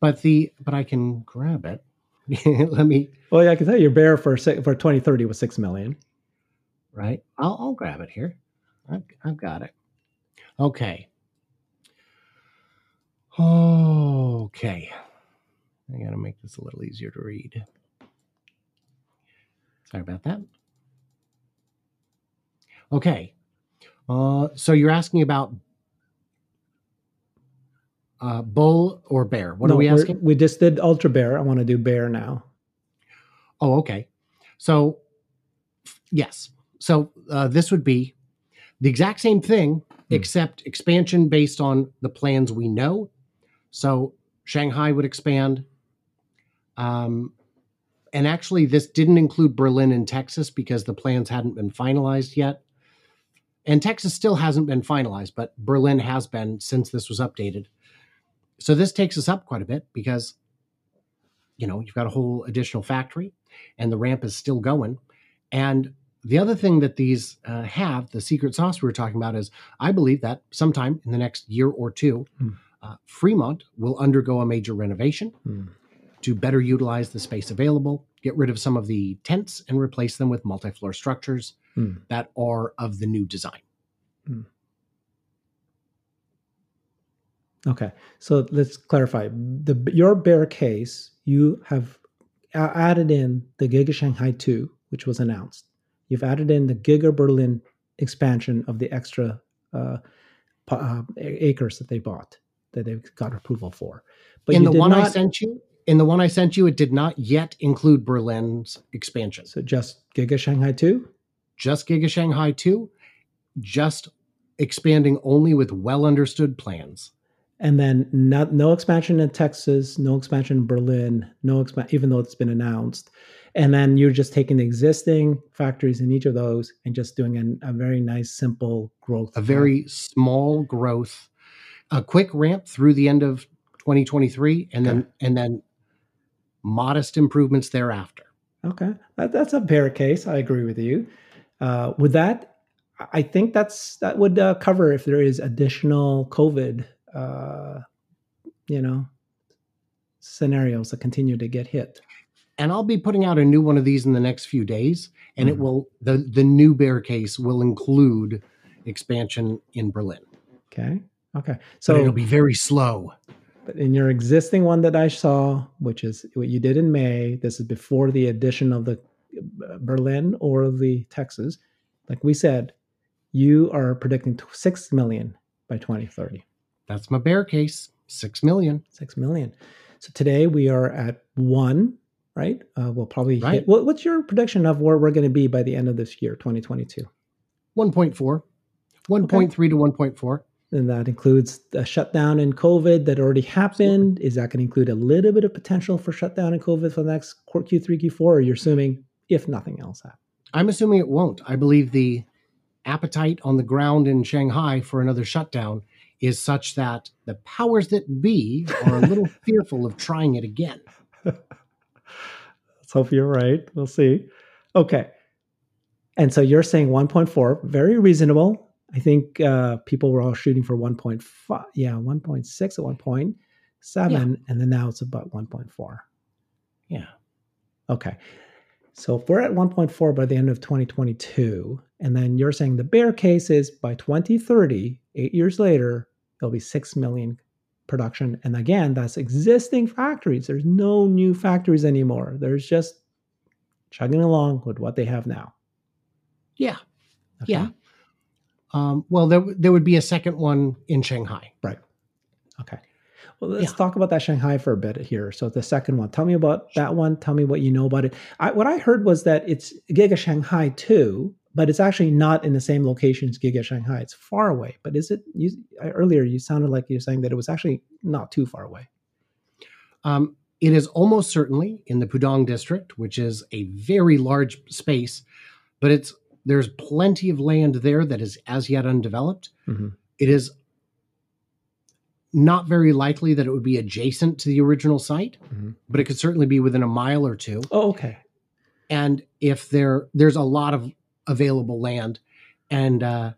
[SPEAKER 2] but the but I can grab it. Let me.
[SPEAKER 1] Well, yeah, I can tell you, your bear for for 2030 was six million.
[SPEAKER 2] Right. I'll I'll grab it here. I've, I've got it. Okay. Okay. I got to make this a little easier to read. Sorry about that. Okay. Uh, so you're asking about uh, bull or bear? What
[SPEAKER 1] No,
[SPEAKER 2] are we asking?
[SPEAKER 1] We just did ultra bear. I want to do bear now.
[SPEAKER 2] Oh, okay. So, yes. So uh, this would be the exact same thing, except expansion based on the plans we know. So Shanghai would expand. Um, and actually, this didn't include Berlin and Texas because the plans hadn't been finalized yet. And Texas still hasn't been finalized, but Berlin has been since this was updated. So this takes us up quite a bit because, you know, you've got a whole additional factory and the ramp is still going. And the other thing that these uh, have, the secret sauce we were talking about, is I believe that sometime in the next year or two,
[SPEAKER 1] Hmm.
[SPEAKER 2] uh, Fremont will undergo a major renovation
[SPEAKER 1] Hmm.
[SPEAKER 2] To better utilize the space available, get rid of some of the tents, and replace them with multi floor structures
[SPEAKER 1] Hmm.
[SPEAKER 2] that are of the new design.
[SPEAKER 1] Okay, so let's clarify. The your bear case, you have added in the Giga Shanghai 2, which was announced. You've added in the Giga Berlin expansion of the extra uh, uh, acres that they bought that they got approval for. But
[SPEAKER 2] in the one I sent you, in the one I sent you, it did not yet include Berlin's expansion.
[SPEAKER 1] so just Giga Shanghai 2.
[SPEAKER 2] Just Giga Shanghai 2, just expanding only with well understood plans.
[SPEAKER 1] and then not no expansion in Texas, no expansion in Berlin, no expansion even though it's been announced. And then you're just taking the existing factories in each of those and just doing an, a very nice, simple growth.
[SPEAKER 2] a very small growth, a quick ramp through the end of 2023, and then and then modest improvements thereafter.
[SPEAKER 1] okay. That, that's a fair case. I agree with you. Uh, with that, I- think that's that would uh, cover if there is additional COVID, uh, you know, scenarios that continue to get hit.
[SPEAKER 2] And I'll be putting out a new one of these in the next few days, and
[SPEAKER 1] Mhm.
[SPEAKER 2] it will the the new bear case will include expansion in Berlin.
[SPEAKER 1] Okay. Okay.
[SPEAKER 2] So
[SPEAKER 1] So
[SPEAKER 2] it'll be very slow.
[SPEAKER 1] But in your existing one that I saw, which is what you did in May, this is before the addition of the uh, Berlin or the Texas. Like we said, you are predicting 6 million by 2030.
[SPEAKER 2] That's my bear case. Six million.
[SPEAKER 1] 6 million. So today we are at one, right? Uh, we'll probably
[SPEAKER 2] Right.
[SPEAKER 1] hit. What, what's your prediction of where we're going to be by the end of this year, 2022?
[SPEAKER 2] 1.4. 1.3 to 1.4.
[SPEAKER 1] And that includes the shutdown in COVID that already happened. Is that going to include a little bit of potential for shutdown in COVID for the next qu- Q3, Q4? Or you're assuming if nothing else happens?
[SPEAKER 2] I'm assuming it won't. I believe the appetite on the ground in Shanghai for another shutdown is such that the powers that be are a little fearful of trying it again.
[SPEAKER 1] Let's hope you're right. We'll see. Okay. And so you're saying 1.4, very reasonable. I think uh, people were all shooting for 1.5, yeah, 1.6 at one point, seven, and then now it's about 1.4.
[SPEAKER 2] Yeah.
[SPEAKER 1] Okay. So if we're at 1.4 by the end of 2022, and then you're saying the bear case is by 2030, eight years later, there'll be 6 million production. And again, that's existing factories. There's no new factories anymore. There's just chugging along with what they have now.
[SPEAKER 2] Yeah.
[SPEAKER 1] Okay?
[SPEAKER 2] Yeah. Um, well, there, there would be a second one in Shanghai.
[SPEAKER 1] Right. Okay. Well, let's
[SPEAKER 2] Yeah.
[SPEAKER 1] talk about that Shanghai for a bit here. So the second one, tell me about that one. Tell me what you know about it. I, what I heard was that it's Giga Shanghai 2, but it's actually not in the same location as Giga Shanghai. It's far away. But is it? You, earlier, you sounded like you're saying that it was actually not too far away.
[SPEAKER 2] Um, it is almost certainly in the Pudong district, which is a very large space, but it's there's plenty of land there that is as yet undeveloped.
[SPEAKER 1] Mhm.
[SPEAKER 2] It is not very likely that it would be adjacent to the original site,
[SPEAKER 1] Mhm.
[SPEAKER 2] but it could certainly be within a mile or two.
[SPEAKER 1] Oh, okay.
[SPEAKER 2] And if there there's a lot of available land, and uh,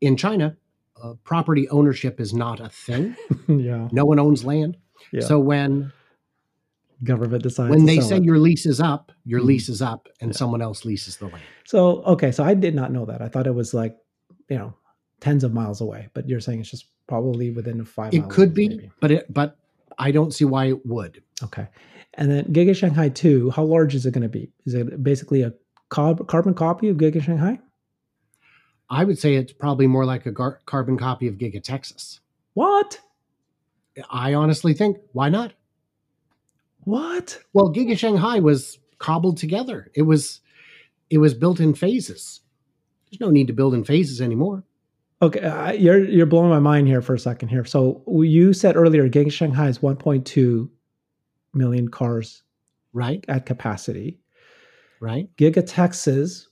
[SPEAKER 2] in China, uh, property ownership is not a thing.
[SPEAKER 1] yeah.
[SPEAKER 2] No one owns land.
[SPEAKER 1] Yeah.
[SPEAKER 2] So when
[SPEAKER 1] Government decides
[SPEAKER 2] when they say
[SPEAKER 1] it.
[SPEAKER 2] your lease is up, your
[SPEAKER 1] Mhm.
[SPEAKER 2] lease is up, and
[SPEAKER 1] Yeah.
[SPEAKER 2] someone else leases the land.
[SPEAKER 1] So okay, so I did not know that. I thought it was like, you know, tens of miles away. But you're saying it's just probably within a five.
[SPEAKER 2] It could be,
[SPEAKER 1] maybe.
[SPEAKER 2] but it but I don't see why it would.
[SPEAKER 1] Okay. And then Giga Shanghai 2, how large is it going to be? Is it basically a carbon copy of Giga Shanghai?
[SPEAKER 2] I would say it's probably more like a gar- carbon copy of Giga Texas.
[SPEAKER 1] What?
[SPEAKER 2] I honestly think why not?
[SPEAKER 1] What?
[SPEAKER 2] Well, Giga Shanghai was cobbled together. It was it was built in phases. There's no need to build in phases anymore.
[SPEAKER 1] Okay, uh, you're you're blowing my mind here for a second here. So you said earlier Giga Shanghai is 1.2 million cars
[SPEAKER 2] Right?
[SPEAKER 1] at capacity.
[SPEAKER 2] Right?
[SPEAKER 1] Giga Texas,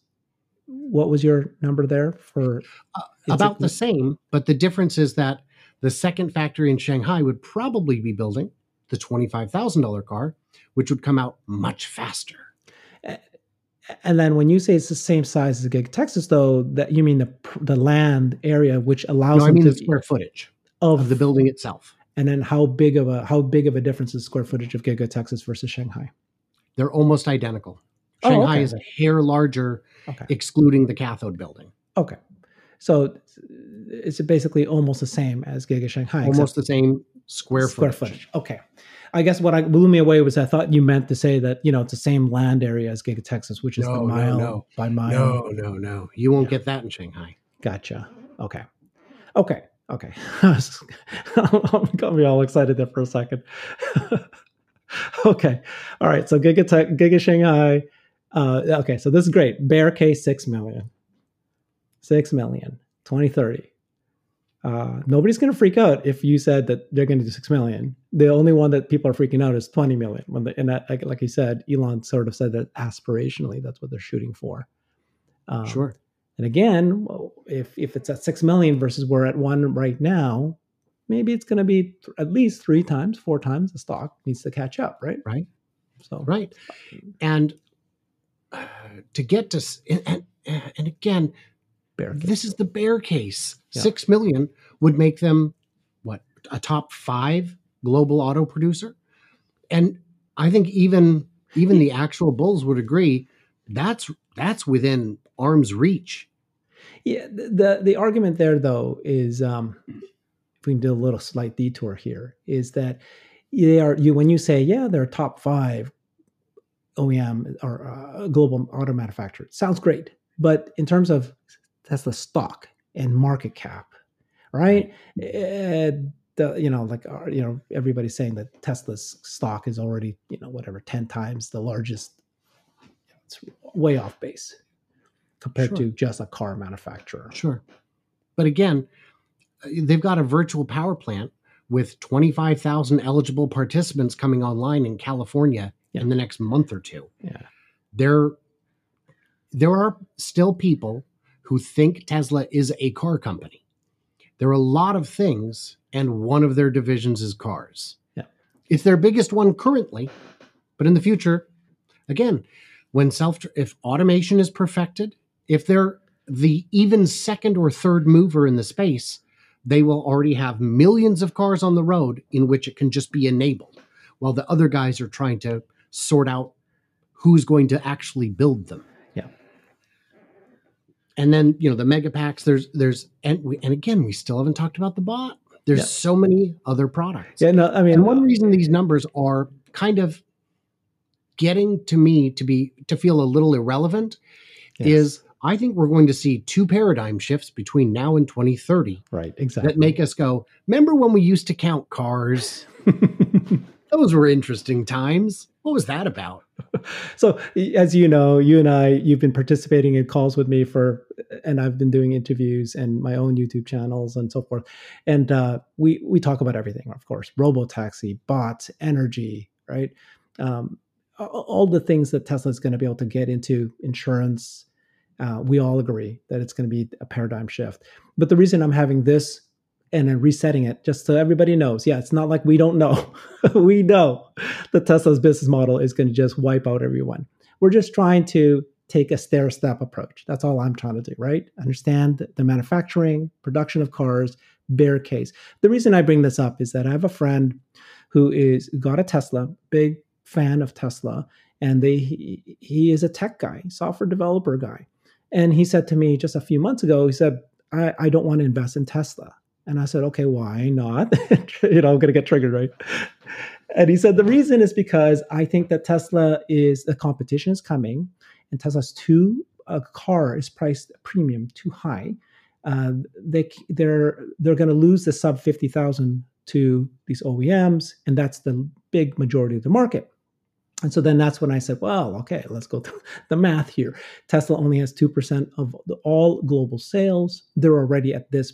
[SPEAKER 1] what was your number there for?
[SPEAKER 2] Uh, About
[SPEAKER 1] a-
[SPEAKER 2] the same, but the difference is that the second factory in Shanghai would probably be building the $25,000 car, which would come out much faster.
[SPEAKER 1] And then when you say it's the same size as Giga Texas, though, that you mean the the land area which allows
[SPEAKER 2] no, I mean the square footage
[SPEAKER 1] of,
[SPEAKER 2] of the building itself.
[SPEAKER 1] And then how big of a how big of a difference is square footage of Giga Texas versus Shanghai?
[SPEAKER 2] They're almost identical.
[SPEAKER 1] Oh,
[SPEAKER 2] Shanghai
[SPEAKER 1] okay.
[SPEAKER 2] is a hair larger,
[SPEAKER 1] Okay.
[SPEAKER 2] excluding the cathode building.
[SPEAKER 1] Okay. So it's basically almost the same as Giga Shanghai.
[SPEAKER 2] Almost the same square,
[SPEAKER 1] square
[SPEAKER 2] footage.
[SPEAKER 1] footage. Okay. I guess what I blew me away was I thought you meant to say that you know it's the same land area as Giga Texas, which is
[SPEAKER 2] No,
[SPEAKER 1] the
[SPEAKER 2] no,
[SPEAKER 1] mile
[SPEAKER 2] no.
[SPEAKER 1] by mile.
[SPEAKER 2] No, no, no. You won't
[SPEAKER 1] Yeah.
[SPEAKER 2] get that in Shanghai.
[SPEAKER 1] Gotcha. Okay. Okay. Okay. I got me all excited there for a second. okay. All right. So Giga Tech, Giga Shanghai. Uh, okay. So this is great. Bear case six million. Six million. 2030. Uh, nobody's going to freak out if you said that they're going to do six million. The only one that people are freaking out is 20 million. When the, and that, like, like you said, Elon sort of said that aspirationally, that's what they're shooting for. Um,
[SPEAKER 2] Sure.
[SPEAKER 1] and again, if if it's at six million versus we're at one right now, maybe it's going to be th- at least three times, four times the stock needs to catch up, right?
[SPEAKER 2] Right.
[SPEAKER 1] So
[SPEAKER 2] Right. And uh, to get to, and, and, and again,
[SPEAKER 1] bear case.
[SPEAKER 2] this is the bear case.
[SPEAKER 1] Yeah.
[SPEAKER 2] Six million would make them what a top five global auto producer, and I think even even the actual bulls would agree that's that's within arm's reach.
[SPEAKER 1] Yeah, the, the the argument there though is um if we can do a little slight detour here is that they are you when you say yeah they're top five OEM or uh, global auto manufacturer sounds great but in terms of Tesla stock and market cap right eh, the you know like uh, you know everybody's saying that Tesla's stock is already you know whatever 10 times the largest it's way off base compared
[SPEAKER 2] Sure.
[SPEAKER 1] to just a car manufacturer
[SPEAKER 2] Sure, but again, uh, they've got a virtual power plant with twenty five thousand eligible participants coming online in California
[SPEAKER 1] Yeah.
[SPEAKER 2] in the next month or two.
[SPEAKER 1] yeah
[SPEAKER 2] there there are still people who think Tesla is a car company. There are a lot of things, and one of their divisions is cars.
[SPEAKER 1] Yeah.
[SPEAKER 2] It's their biggest one currently, but in the future, again, when self if automation is perfected, if they're the even second or third mover in the space, they will already have millions of cars on the road in which it can just be enabled, while the other guys are trying to sort out who's going to actually build them. And then you know the mega packs. There's there's and we, and again we still haven't talked about the bot. There's
[SPEAKER 1] Yeah.
[SPEAKER 2] so many other products.
[SPEAKER 1] yeah no i mean
[SPEAKER 2] And one reason these numbers are kind of getting to me to be to feel a little irrelevant
[SPEAKER 1] yes,
[SPEAKER 2] is I think we're going to see two paradigm shifts between now and 2030
[SPEAKER 1] right exactly
[SPEAKER 2] that make us go, remember when we used to count cars? Those were interesting times. What was that about?
[SPEAKER 1] so as you know you and i you've been participating in calls with me for and i've been doing interviews and my own youtube channels and so forth and uh, we we talk about everything of course robo taxi bots energy right um, all the things that tesla is going to be able to get into insurance uh, we all agree that it's going to be a paradigm shift but the reason i'm having this and then resetting it just so everybody knows. Yeah it's not like we don't know. We know that tesla's business model is going to just wipe out everyone. We're just trying to take a stair step approach. That's all i'm trying to do right? Understand the manufacturing production of cars bear case. The reason i bring this up is that i have a friend who is got a tesla big fan of tesla and they he, he is a tech guy software developer guy. And he said to me just a few months ago he said i, I don't want to invest in tesla and I said, okay, why not? you know, I'm going to get triggered, right? And he said, the reason is because I think that Tesla is, the competition is coming and Tesla's too, a car is priced premium too high. Uh, they, they're, they're going to lose the sub 50,000 to these OEMs. And that's the big majority of the market. And so then that's when I said, well, okay, let's go through the math here. Tesla only has 2% of the, all global sales. They're already at this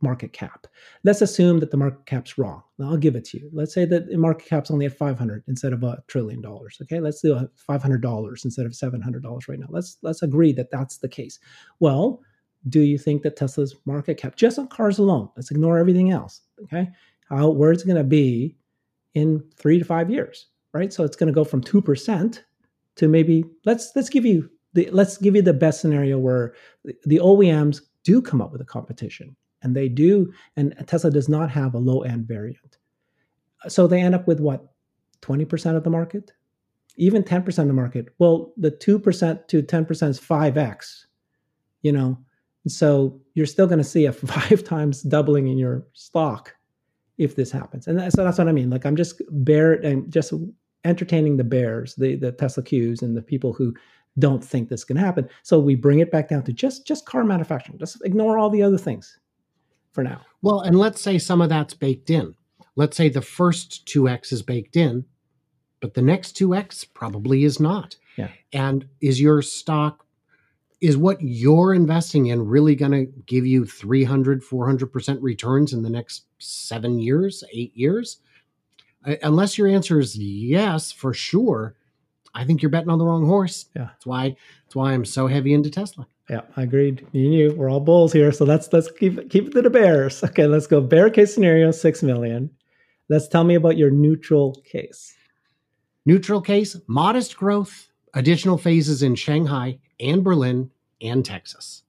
[SPEAKER 1] market cap. Let's assume that the market cap's wrong. I'll give it to you. Let's say that the market cap's only at 500 instead of a trillion dollars. Okay, let's do a $500 instead of $700 right now. Let's let's agree that that's the case. Well, do you think that Tesla's market cap, just on cars alone, let's ignore everything else. Okay, how where it's going to be in three to five years, right? So it's going to go from two percent to maybe let's let's give you the, let's give you the best scenario where the, the OEMs do come up with a competition and they do, and Tesla does not have a low end variant. So they end up with what, 20% of the market? Even 10% of the market. Well, the 2% to 10% is 5x, you know. So you're still going to see a five times doubling in your stock if this happens. And so that's what I mean. Like I'm just bear and just entertaining the bears, the the Tesla Qs and the people who don't think this can happen. So we bring it back down to just just car manufacturing. Just ignore all the other things for now.
[SPEAKER 2] Well, and let's say some of that's baked in. Let's say the first 2x is baked in, but the next 2x probably is not.
[SPEAKER 1] Yeah.
[SPEAKER 2] And is your stock is what you're investing in really going to give you 300 400% returns in the next 7 years, 8 years? Uh, unless your answer is yes for sure, I think you're betting on the wrong horse.
[SPEAKER 1] Yeah.
[SPEAKER 2] That's why that's why I'm so heavy into Tesla.
[SPEAKER 1] Yeah, I agreed. You, we're all bulls here. So let's let's keep keep it to the bears. Okay, let's go. Bear case scenario, six million. Let's tell me about your neutral case.
[SPEAKER 2] Neutral case, modest growth, additional phases in Shanghai and Berlin and Texas.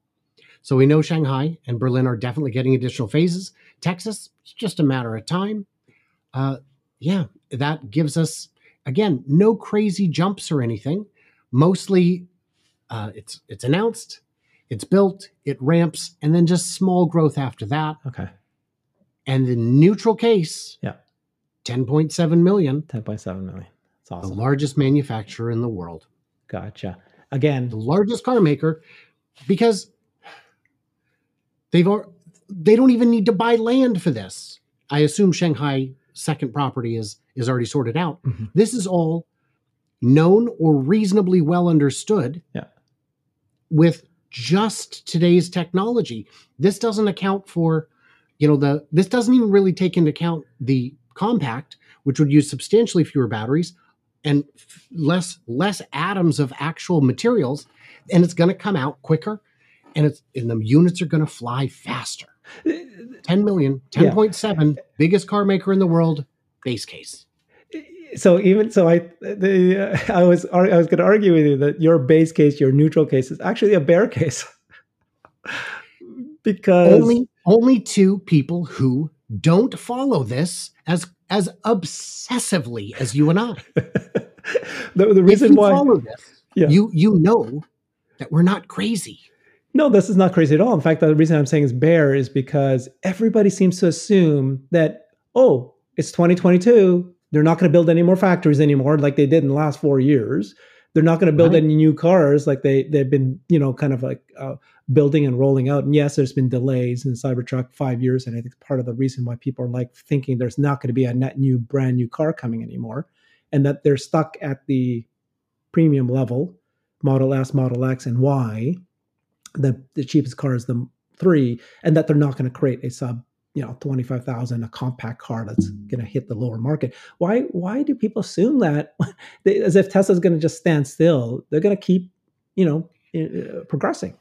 [SPEAKER 2] So we know Shanghai and Berlin are definitely getting additional phases. Texas, it's just a matter of time. Uh, yeah, that gives us again no crazy jumps or anything. Mostly, uh, it's it's announced, it's built, it ramps, and then just small growth after that.
[SPEAKER 1] Okay.
[SPEAKER 2] And the neutral case,
[SPEAKER 1] yeah,
[SPEAKER 2] ten point seven million.
[SPEAKER 1] Ten point seven million. That's awesome.
[SPEAKER 2] The largest manufacturer in the world.
[SPEAKER 1] Gotcha. Again,
[SPEAKER 2] the largest car maker, because they've they don't even need to buy land for this. I assume Shanghai second property is is already sorted out. Mm-hmm. This is all known or reasonably well understood.
[SPEAKER 1] Yeah.
[SPEAKER 2] With just today's technology. This doesn't account for, you know, the this doesn't even really take into account the compact, which would use substantially fewer batteries and f- less less atoms of actual materials, and it's going to come out quicker, and it's and the units are going to fly faster. Uh, uh, 10 million, 10.7, yeah. biggest car maker in the world, base case.
[SPEAKER 1] So even so, I the, uh, I was I was going to argue with you that your base case, your neutral case, is actually a bear case because
[SPEAKER 2] only only two people who don't follow this as as obsessively as you and I.
[SPEAKER 1] the, the reason why
[SPEAKER 2] follow this, yeah. you you know that we're not crazy.
[SPEAKER 1] No, this is not crazy at all. In fact, the reason I'm saying is bear is because everybody seems to assume that, oh, it's 2022. They're not going to build any more factories anymore like they did in the last four years. They're not going to build right. any new cars like they, they've been, you know, kind of like uh, building and rolling out. And yes, there's been delays in Cybertruck five years. And I think part of the reason why people are like thinking there's not going to be a net new, brand new car coming anymore and that they're stuck at the premium level, Model S, Model X, and Y the the cheapest car is the three, and that they're not going to create a sub you know 25,000 a compact car that's going to hit the lower market. Why why do people assume that they, as if Tesla's going to just stand still? They're going to keep, you know, uh, progressing.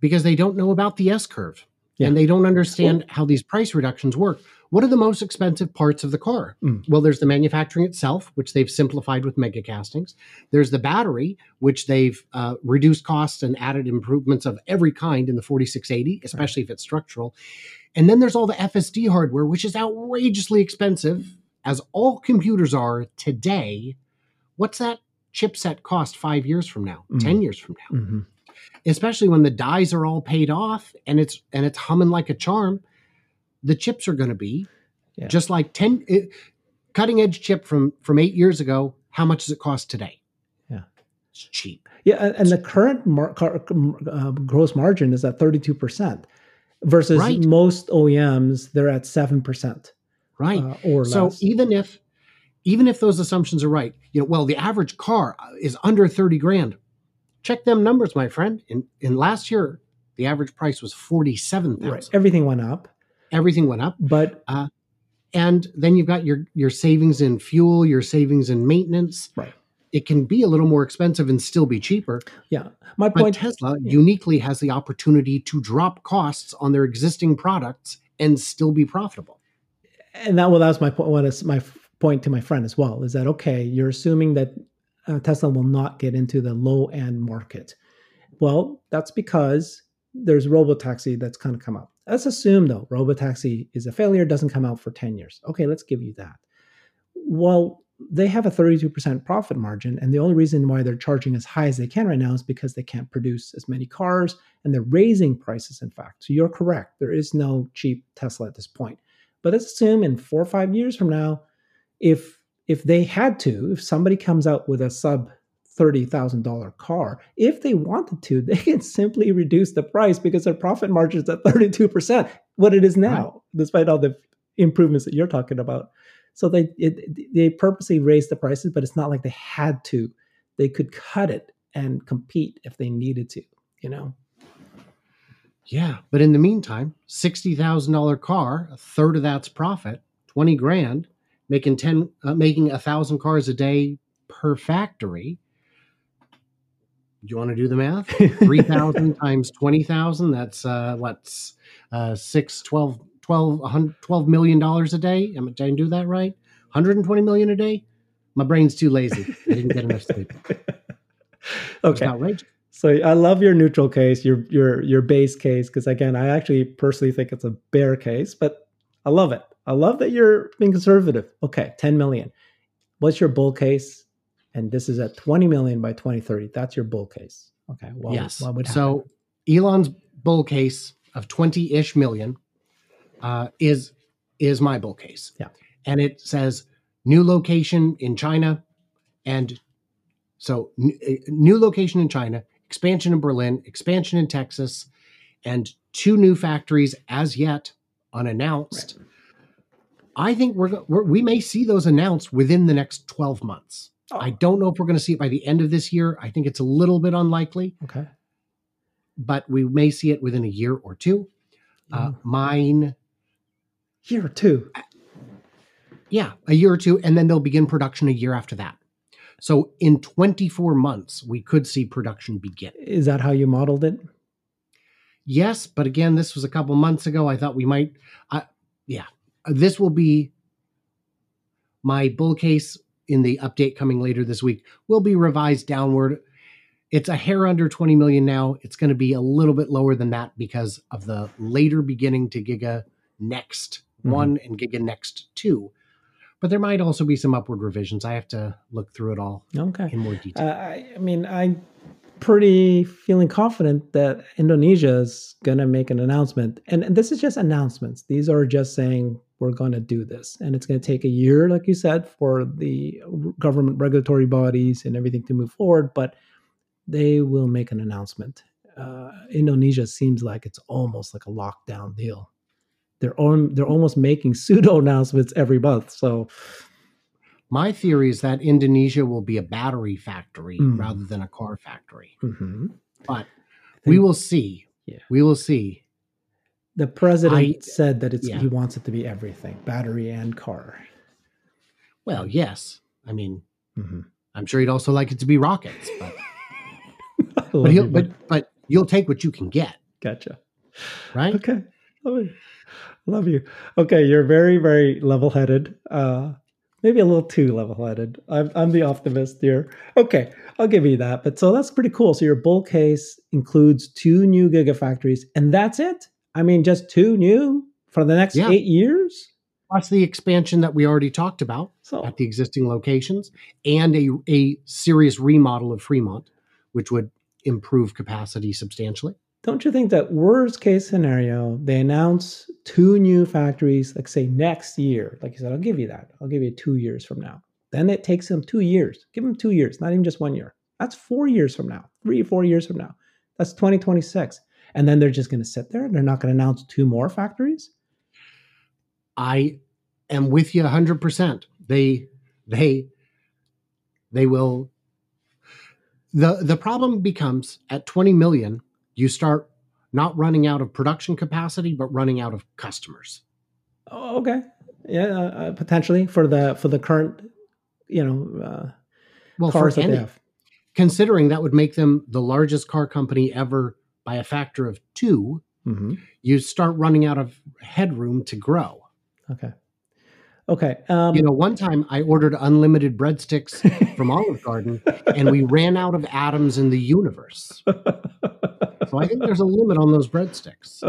[SPEAKER 2] Because they don't know about the S curve. Yeah. And they don't understand how these price reductions work. What are the most expensive parts of the car? Mm. Well, there's the manufacturing itself, which they've simplified with mega castings. There's the battery, which they've uh, reduced costs and added improvements of every kind in the 4680, especially right. if it's structural. And then there's all the FSD hardware, which is outrageously expensive, as all computers are today. What's that chipset cost five years from now, mm. 10 years from now? Mm-hmm. Especially when the dies are all paid off and it's and it's humming like a charm the chips are going to be yeah. just like 10 it, cutting edge chip from from 8 years ago how much does it cost today
[SPEAKER 1] yeah
[SPEAKER 2] it's cheap
[SPEAKER 1] yeah and, the current mar- car, uh, gross margin is at 32% versus right. most OEMs they're at 7%
[SPEAKER 2] right uh, or so less. even if even if those assumptions are right you know well the average car is under 30 grand check them numbers my friend in in last year the average price was 47,000 right.
[SPEAKER 1] everything went up
[SPEAKER 2] everything went up.
[SPEAKER 1] But
[SPEAKER 2] uh, and then you've got your your savings in fuel, your savings in maintenance.
[SPEAKER 1] Right.
[SPEAKER 2] It can be a little more expensive and still be cheaper.
[SPEAKER 1] Yeah. My point
[SPEAKER 2] Tesla yeah. uniquely has the opportunity to drop costs on their existing products and still be profitable.
[SPEAKER 1] And that well, that was my point. What is my point to my friend as well? Is that okay? You're assuming that uh, Tesla will not get into the low end market Well, that's because there's robotaxi that's kind of come out. Let's assume though robotaxi is a failure, doesn't come out for 10 years. Okay, let's give you that. Well, they have a 32% profit margin and the only reason why they're charging as high as they can right now is because they can't produce as many cars and they're raising prices in fact. So you're correct. There is no cheap Tesla at this point. But let's assume in 4 or 5 years from now if if they had to, if somebody comes out with a sub $30,000 car. If they wanted to, they can simply reduce the price because their profit margin is at 32%, what it is now, right. despite all the improvements that you're talking about. So they it, they purposely raised the prices, but it's not like they had to. They could cut it and compete if they needed to, you know.
[SPEAKER 2] Yeah, but in the meantime, sixty thousand dollar car, a third of that's profit, twenty grand, making ten, uh, making a thousand cars a day per factory do you want to do the math? 3,000 times 20,000, that's uh, what's uh, 6, 12, 12, 12 million dollars a day. Am I trying to do that right? 120 million a day? My brain's too lazy. I didn't get enough sleep.
[SPEAKER 1] okay. So I love your neutral case, your your your base case, because again, I actually personally think it's a bear case, but I love it. I love that you're being conservative. Okay, 10 million. What's your bull case? and this is at 20 million by 2030. That's your bull case. Okay.
[SPEAKER 2] What yes. What would so Elon's bull case of 20 ish million uh, is is my bull case.
[SPEAKER 1] Yeah.
[SPEAKER 2] And it says new location in China and so n- uh, new location in China, expansion in Berlin, expansion in Texas, and two new factories as yet unannounced. Right. I think we're, we're, we may see those announced within the next 12 months. Oh. I don't know if we're going to see it by the end of this year. I think it's a little bit unlikely.
[SPEAKER 1] Okay.
[SPEAKER 2] But we may see it within a year or two. Uh, mm. mine.
[SPEAKER 1] Year or two.
[SPEAKER 2] Yeah, a year or two. And then they'll begin production a year after that. So in 24 months, we could see production begin.
[SPEAKER 1] Is that how you modeled it?
[SPEAKER 2] Yes, but again, this was a couple months ago. I thought we might. Uh, yeah, this will be my bull case in the update coming later this week will be revised downward. It's a hair under 20 million now. It's going to be a little bit lower than that because of the later beginning to Giga Next mm-hmm. 1 and Giga Next 2. But there might also be some upward revisions. I have to look through it all
[SPEAKER 1] okay.
[SPEAKER 2] in more detail.
[SPEAKER 1] Uh, I, mean, I'm pretty feeling confident that Indonesia is going to make an announcement. And, and this is just announcements. These are just saying we're going to do this. And it's going to take a year, like you said, for the government regulatory bodies and everything to move forward, but they will make an announcement. Uh, Indonesia seems like it's almost like a lockdown deal. They're on, they're almost making pseudo announcements every month. So,
[SPEAKER 2] my theory is that Indonesia will be a battery factory mm. rather than a car factory.
[SPEAKER 1] Mm-hmm.
[SPEAKER 2] But think, we will see. Yeah. We will see
[SPEAKER 1] the president I, said that it's yeah. he wants it to be everything, battery and car.
[SPEAKER 2] Well, yes. I mean, mm-hmm. I'm sure he'd also like it to be rockets, but but, you, but, but you'll take what you can get.
[SPEAKER 1] Gotcha.
[SPEAKER 2] Right?
[SPEAKER 1] Okay. Love you. Love you. Okay, you're very very level-headed. Uh maybe a little too level-headed. I'm I'm the optimist here. Okay, I'll give you that. But so that's pretty cool. So your bull case includes two new gigafactories and that's it? I mean, just two new for the next yeah. eight years.
[SPEAKER 2] Plus the expansion that we already talked about so. at the existing locations, and a a serious remodel of Fremont, which would improve capacity substantially.
[SPEAKER 1] Don't you think that worst case scenario, they announce two new factories, like say next year? Like you said, I'll give you that. I'll give you two years from now. Then it takes them two years. Give them two years, not even just one year. That's four years from now, three, four years from now. That's 2026 and then they're just going to sit there. And they're not going to announce two more factories.
[SPEAKER 2] I am with you 100%. They they they will the the problem becomes at 20 million you start not running out of production capacity but running out of customers.
[SPEAKER 1] Oh, okay. Yeah, uh, uh potentially for the for the current you know uh
[SPEAKER 2] well, cars that any, they have. Considering that would make them the largest car company ever by a factor of 2
[SPEAKER 1] mm-hmm.
[SPEAKER 2] you start running out of headroom to grow.
[SPEAKER 1] Okay. Okay. Um,
[SPEAKER 2] You know, one time I ordered unlimited breadsticks from Olive Garden, and we ran out of atoms in the universe. So I think there's a limit on those breadsticks.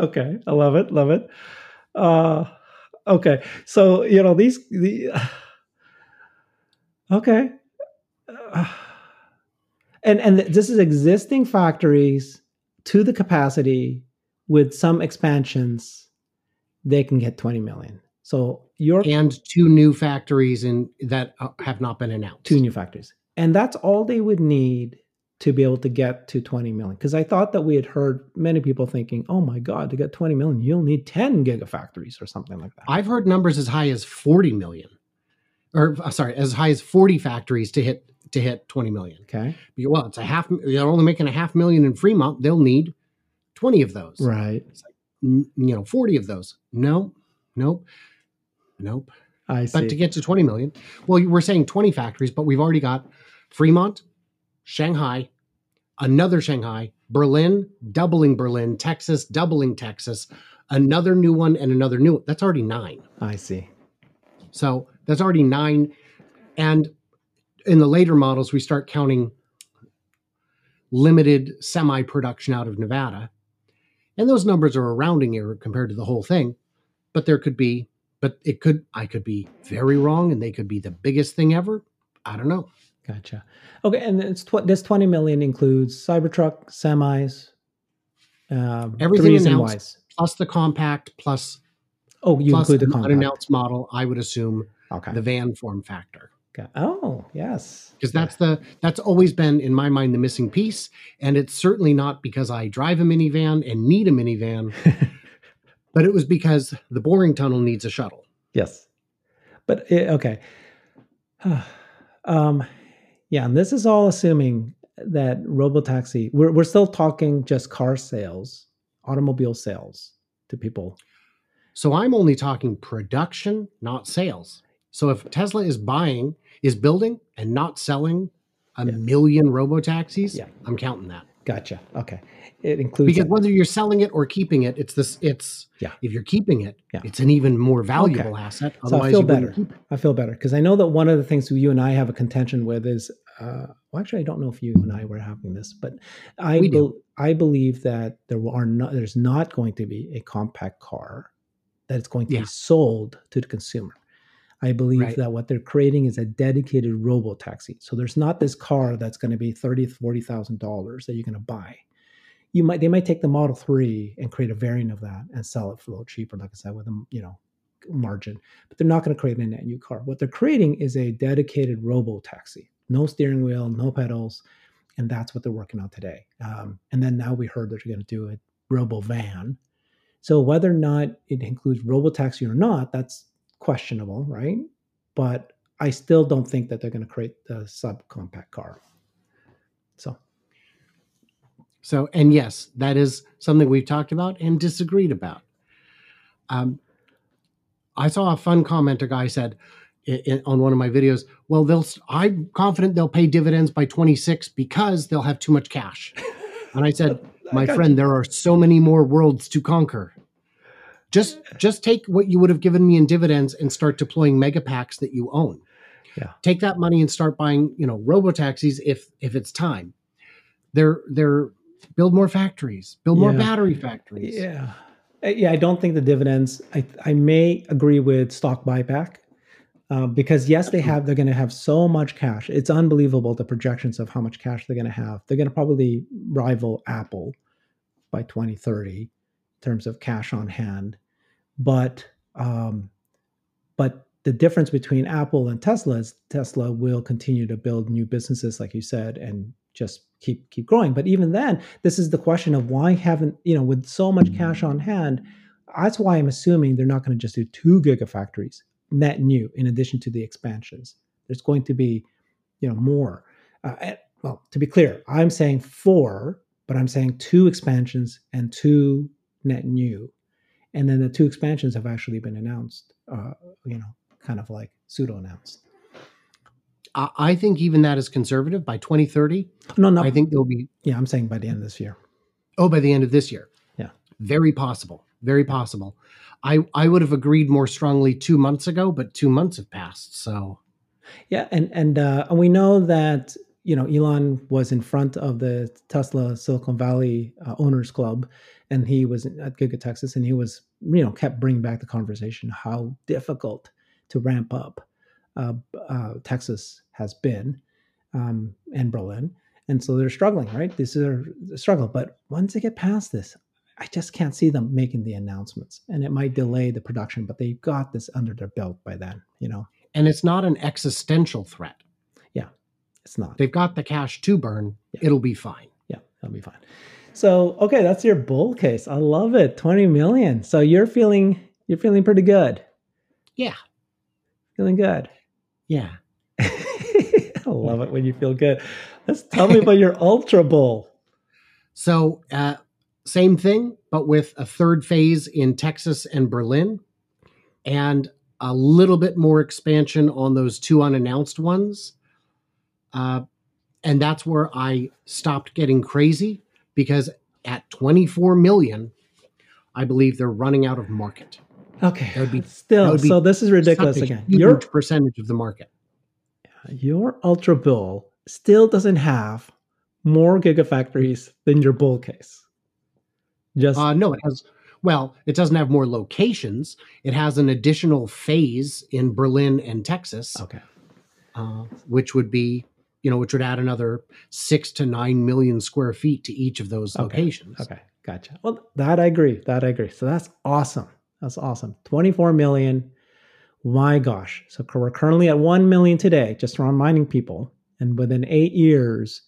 [SPEAKER 1] okay. I love it. Love it. Uh, okay. So, you know, these, the, okay. Uh, and, and this is existing factories to the capacity with some expansions, they can get 20 million. So your
[SPEAKER 2] And two new factories in that uh, have not been announced.
[SPEAKER 1] two new factories. And that's all they would need to be able to get to 20 million. Because I thought that we had heard many people thinking, oh my God, to get 20 million, you'll need 10 gigafactories or something like that.
[SPEAKER 2] I've heard numbers as high as 40 million. Or uh, sorry, as high as 40 factories to hit to hit 20 million.
[SPEAKER 1] okay.
[SPEAKER 2] Well, it's a half they're only making a half million in Fremont. They'll need 20 of those.
[SPEAKER 1] Right.
[SPEAKER 2] N- You know, 40 of those. No. Nope. Nope.
[SPEAKER 1] I see.
[SPEAKER 2] But to get to 20 million, well, we're saying 20 factories, but we've already got Fremont, Shanghai, another Shanghai, Berlin, doubling Berlin, Texas, doubling Texas, another new one, and another new one. That's already nine.
[SPEAKER 1] I see.
[SPEAKER 2] So that's already nine. And in the later models, we start counting limited semi production out of Nevada. And those numbers are a rounding error compared to the whole thing. But there could be, but it could, I could be very wrong and they could be the biggest thing ever. I don't know.
[SPEAKER 1] Gotcha. Okay. And it's tw- this 20 million includes Cybertruck, semis, um,
[SPEAKER 2] Everything announced.
[SPEAKER 1] Ys.
[SPEAKER 2] Plus the compact, plus,
[SPEAKER 1] Oh, you
[SPEAKER 2] plus
[SPEAKER 1] include the compact.
[SPEAKER 2] unannounced model, I would assume
[SPEAKER 1] Okay.
[SPEAKER 2] the van form factor.
[SPEAKER 1] Oh, yes.
[SPEAKER 2] because that's the that's always been in my mind the missing piece and it's certainly not because i drive a minivan and need a minivan but it was because the boring tunnel needs a shuttle
[SPEAKER 1] Yes. But eh, okay. um yeah, and this is all assuming that robotaxi we're we're still talking just car sales, automobile sales to people.
[SPEAKER 2] so i'm only talking production not sales so if tesla is buying is building and not selling a
[SPEAKER 1] Yeah.
[SPEAKER 2] million robo taxis
[SPEAKER 1] Yeah.
[SPEAKER 2] i'm counting that
[SPEAKER 1] Gotcha. Okay. It includes
[SPEAKER 2] because whether you're selling it or keeping it it's this it's
[SPEAKER 1] Yeah.
[SPEAKER 2] if you're keeping it
[SPEAKER 1] Yeah.
[SPEAKER 2] it's an even more valuable asset
[SPEAKER 1] So I feel better. I feel better because I know that one of the things you and I have a contention with is, uh, well, actually, I don't know if you and I were having this, but I
[SPEAKER 2] We do.
[SPEAKER 1] bel- I believe that there are not there's not going to be a compact car that is going to
[SPEAKER 2] Yeah.
[SPEAKER 1] be sold to the consumer. I believe
[SPEAKER 2] Right.
[SPEAKER 1] that what they're creating is a dedicated robo taxi. So there's not this car that's going to be thirty forty thousand dollars that you're going to buy. You might they might take the Model Three and create a variant of that and sell it for a little cheaper, like I said, with a you know margin but they're not going to create a net new car. What they're creating is a dedicated robo taxi, no steering wheel, no pedals, and that's what they're working on today. Um, and then now we heard that they're going to do a robo van. So whether or not it includes robo taxi or not, that's questionable, right? But I still don't think that they're going to create the subcompact car. So
[SPEAKER 2] So, and yes, that is something we've talked about and disagreed about. Um, I saw a fun comment. A guy said i i- on one of my videos, "Well, they'll. I'm confident they'll pay dividends by 26 because they'll have too much cash." And I said,
[SPEAKER 1] I
[SPEAKER 2] "My friend, there are so many more worlds to conquer. Just, just take what you would have given me in dividends and start deploying mega packs that you own.
[SPEAKER 1] Yeah.
[SPEAKER 2] Take that money and start buying, you know, robo taxis if if it's time. They're they're build more factories, build more battery factories.
[SPEAKER 1] Yeah. Uh, Yeah, I don't think the dividends. I I may agree with stock buyback uh, because yes, they have. They're going to have so much cash. It's unbelievable the projections of how much cash they're going to have. They're going to probably rival Apple by 2030 in terms of cash on hand. But um, but the difference between Apple and Tesla is Tesla will continue to build new businesses, like you said, and just keep keep growing. But even then, this is the question of why haven't you know with so much cash on hand? That's why I'm assuming they're not going to just do two gigafactories net new in addition to the expansions. There's going to be you know more. Uh, well, to be clear, I'm saying four, but I'm saying two expansions and two net new, and then the two expansions have actually been announced. Uh, you know, kind of like pseudo announced.
[SPEAKER 2] I, think even that is conservative. By 2030,
[SPEAKER 1] No, no.
[SPEAKER 2] I think there'll be
[SPEAKER 1] yeah, I'm saying by the end of this year.
[SPEAKER 2] oh by the end of this year.
[SPEAKER 1] Yeah.
[SPEAKER 2] Very possible. very possible. I I would have agreed more strongly two months ago, but two months have passed. So
[SPEAKER 1] yeah, and and uh, we know that you know Elon was in front of the Tesla Silicon Valley uh, Owners Club, and he was at Giga Texas, and he was you know kept bringing back the conversation how difficult to ramp up uh, uh, Texas has been, um, and Berlin, and so they're struggling, right? This is a struggle, but once they get past this, I just can't see them making the announcements, and it might delay the production, but they've got this under their belt by then, you know.
[SPEAKER 2] And it's not an existential threat.
[SPEAKER 1] Yeah, it's not.
[SPEAKER 2] They've got the cash to burn. Yeah. It'll be fine.
[SPEAKER 1] Yeah, it'll be fine. So, okay, that's your bull case. I love it. 20 million. So you're feeling you're feeling pretty good.
[SPEAKER 2] Yeah.
[SPEAKER 1] Feeling good.
[SPEAKER 2] Yeah.
[SPEAKER 1] I love it when you feel good. Let's tell me about your ultra bull.
[SPEAKER 2] So, uh, same thing, but with a third phase in Texas and Berlin, and a little bit more expansion on those two unannounced ones. Uh, and that's where I stopped getting crazy because at 24 million, I believe they're running out of market.
[SPEAKER 1] Okay. That would be still. Would be so this is ridiculous again.
[SPEAKER 2] Your percentage of the market.
[SPEAKER 1] Your Ultra Bull still doesn't have more gigafactories than your bull case.
[SPEAKER 2] Just uh, no, it has. Well, it doesn't have more locations. It has an additional phase in Berlin and Texas.
[SPEAKER 1] Okay.
[SPEAKER 2] Uh, which would be, you know, which would add another six to nine million square feet to each of those
[SPEAKER 1] okay.
[SPEAKER 2] locations.
[SPEAKER 1] Okay, gotcha. Well, that I agree. That I agree. So that's awesome. That's awesome. 24 million. My gosh. So we're currently at 1 million today, just reminding people. And within eight years,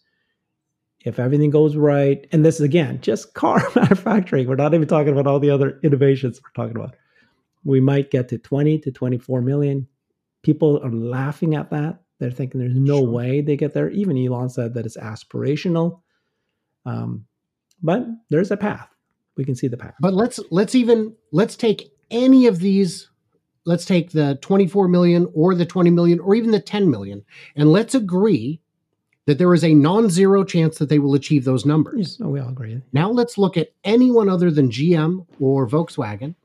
[SPEAKER 1] if everything goes right, and this is again just car manufacturing, we're not even talking about all the other innovations we're talking about. We might get to 20 to 24 million. People are laughing at that. They're thinking there's no sure. way they get there. Even Elon said that it's aspirational. Um, but there's a path. We can see the path.
[SPEAKER 2] But let's let's even let's take any of these let's take the 24 million or the 20 million or even the 10 million and let's agree that there is a non-zero chance that they will achieve those numbers.
[SPEAKER 1] Yes, we all agree.
[SPEAKER 2] Now let's look at anyone other than GM or Volkswagen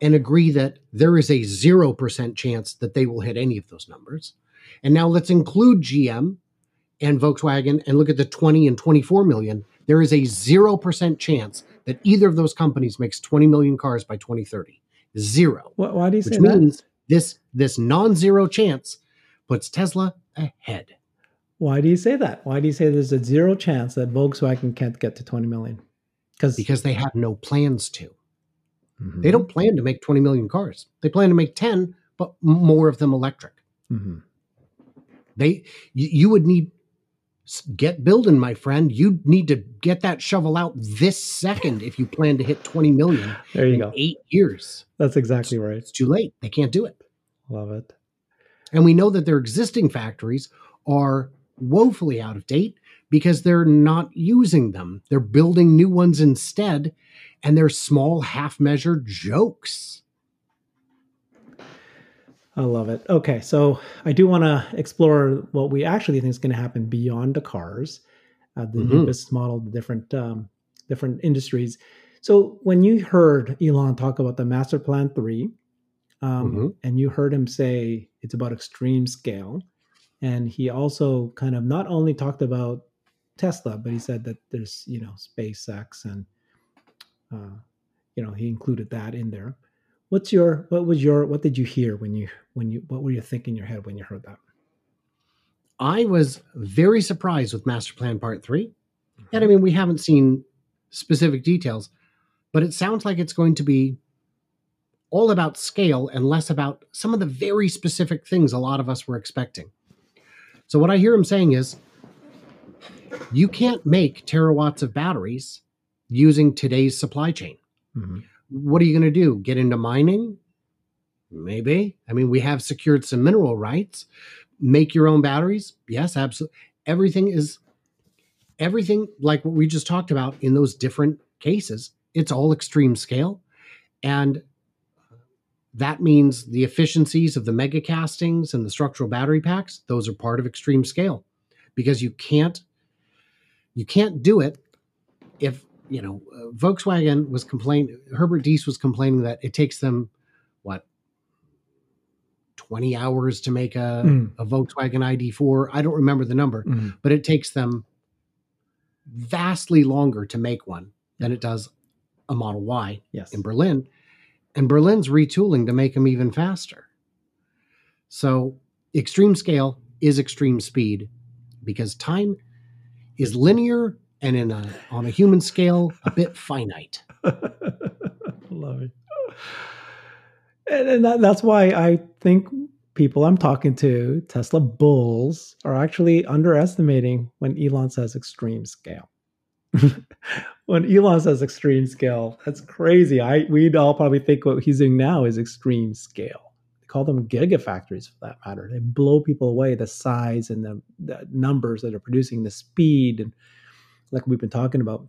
[SPEAKER 2] and agree that there is a 0% chance that they will hit any of those numbers. And now let's include GM and Volkswagen and look at the 20 and 24 million. There is a 0% chance that either of those companies makes 20 million cars by 2030. Zero.
[SPEAKER 1] Why do you say
[SPEAKER 2] Which means this this non-zero chance puts Tesla ahead.
[SPEAKER 1] Why do you say that? Why do you say there's a zero chance that Volkswagen can't get to 20 million?
[SPEAKER 2] Because because they have no plans to. Mm-hmm. They don't plan to make 20 million cars. They plan to make 10, but more of them electric. Mm-hmm. They you, you would need get building, my friend. You need to get that shovel out this second if you plan to hit 20 million
[SPEAKER 1] there you go.
[SPEAKER 2] eight years.
[SPEAKER 1] That's exactly right.
[SPEAKER 2] It's too late. They can't do it.
[SPEAKER 1] Love it.
[SPEAKER 2] And we know that their existing factories are woefully out of date because they're not using them. They're building new ones instead, and they're small, half measure jokes.
[SPEAKER 1] I love it. Okay, so I do want to explore what we actually think is going to happen beyond the cars, uh, the mm-hmm. new business model, the different um, different industries. So when you heard Elon talk about the Master Plan Three, um, mm-hmm. and you heard him say it's about extreme scale, and he also kind of not only talked about Tesla, but he said that there's you know SpaceX and uh, you know he included that in there. What's your what was your what did you hear when you when you what were you thinking in your head when you heard that?
[SPEAKER 2] I was very surprised with Master Plan Part 3. Mm-hmm. And I mean, we haven't seen specific details, but it sounds like it's going to be all about scale and less about some of the very specific things a lot of us were expecting. So, what I hear him saying is you can't make terawatts of batteries using today's supply chain. Mm-hmm. What are you going to do? Get into mining? Maybe. I mean, we have secured some mineral rights. Make your own batteries? Yes, absolutely. Everything is everything like what we just talked about in those different cases. It's all extreme scale. And that means the efficiencies of the mega castings and the structural battery packs, those are part of extreme scale because you can't you can't do it if you know, uh, Volkswagen was complaining, Herbert Diess was complaining that it takes them, what, 20 hours to make a,
[SPEAKER 1] Mm.
[SPEAKER 2] a Volkswagen ID4. I don't remember the number,
[SPEAKER 1] Mhm.
[SPEAKER 2] but it takes them vastly longer to make one than it does a Model Y
[SPEAKER 1] Yes.
[SPEAKER 2] in Berlin. And Berlin's retooling to make them even faster. So, extreme scale is extreme speed because time is linear and in a on a human scale a bit finite.
[SPEAKER 1] Love it. And, and that, that's why I think people I'm talking to, Tesla bulls, are actually underestimating when Elon says extreme scale. when Elon says extreme scale, that's crazy. I we'd all probably think what he's doing now is extreme scale. They call them gigafactories for that matter. They blow people away, the size and the, the numbers that are producing, the speed, and like we've been talking about.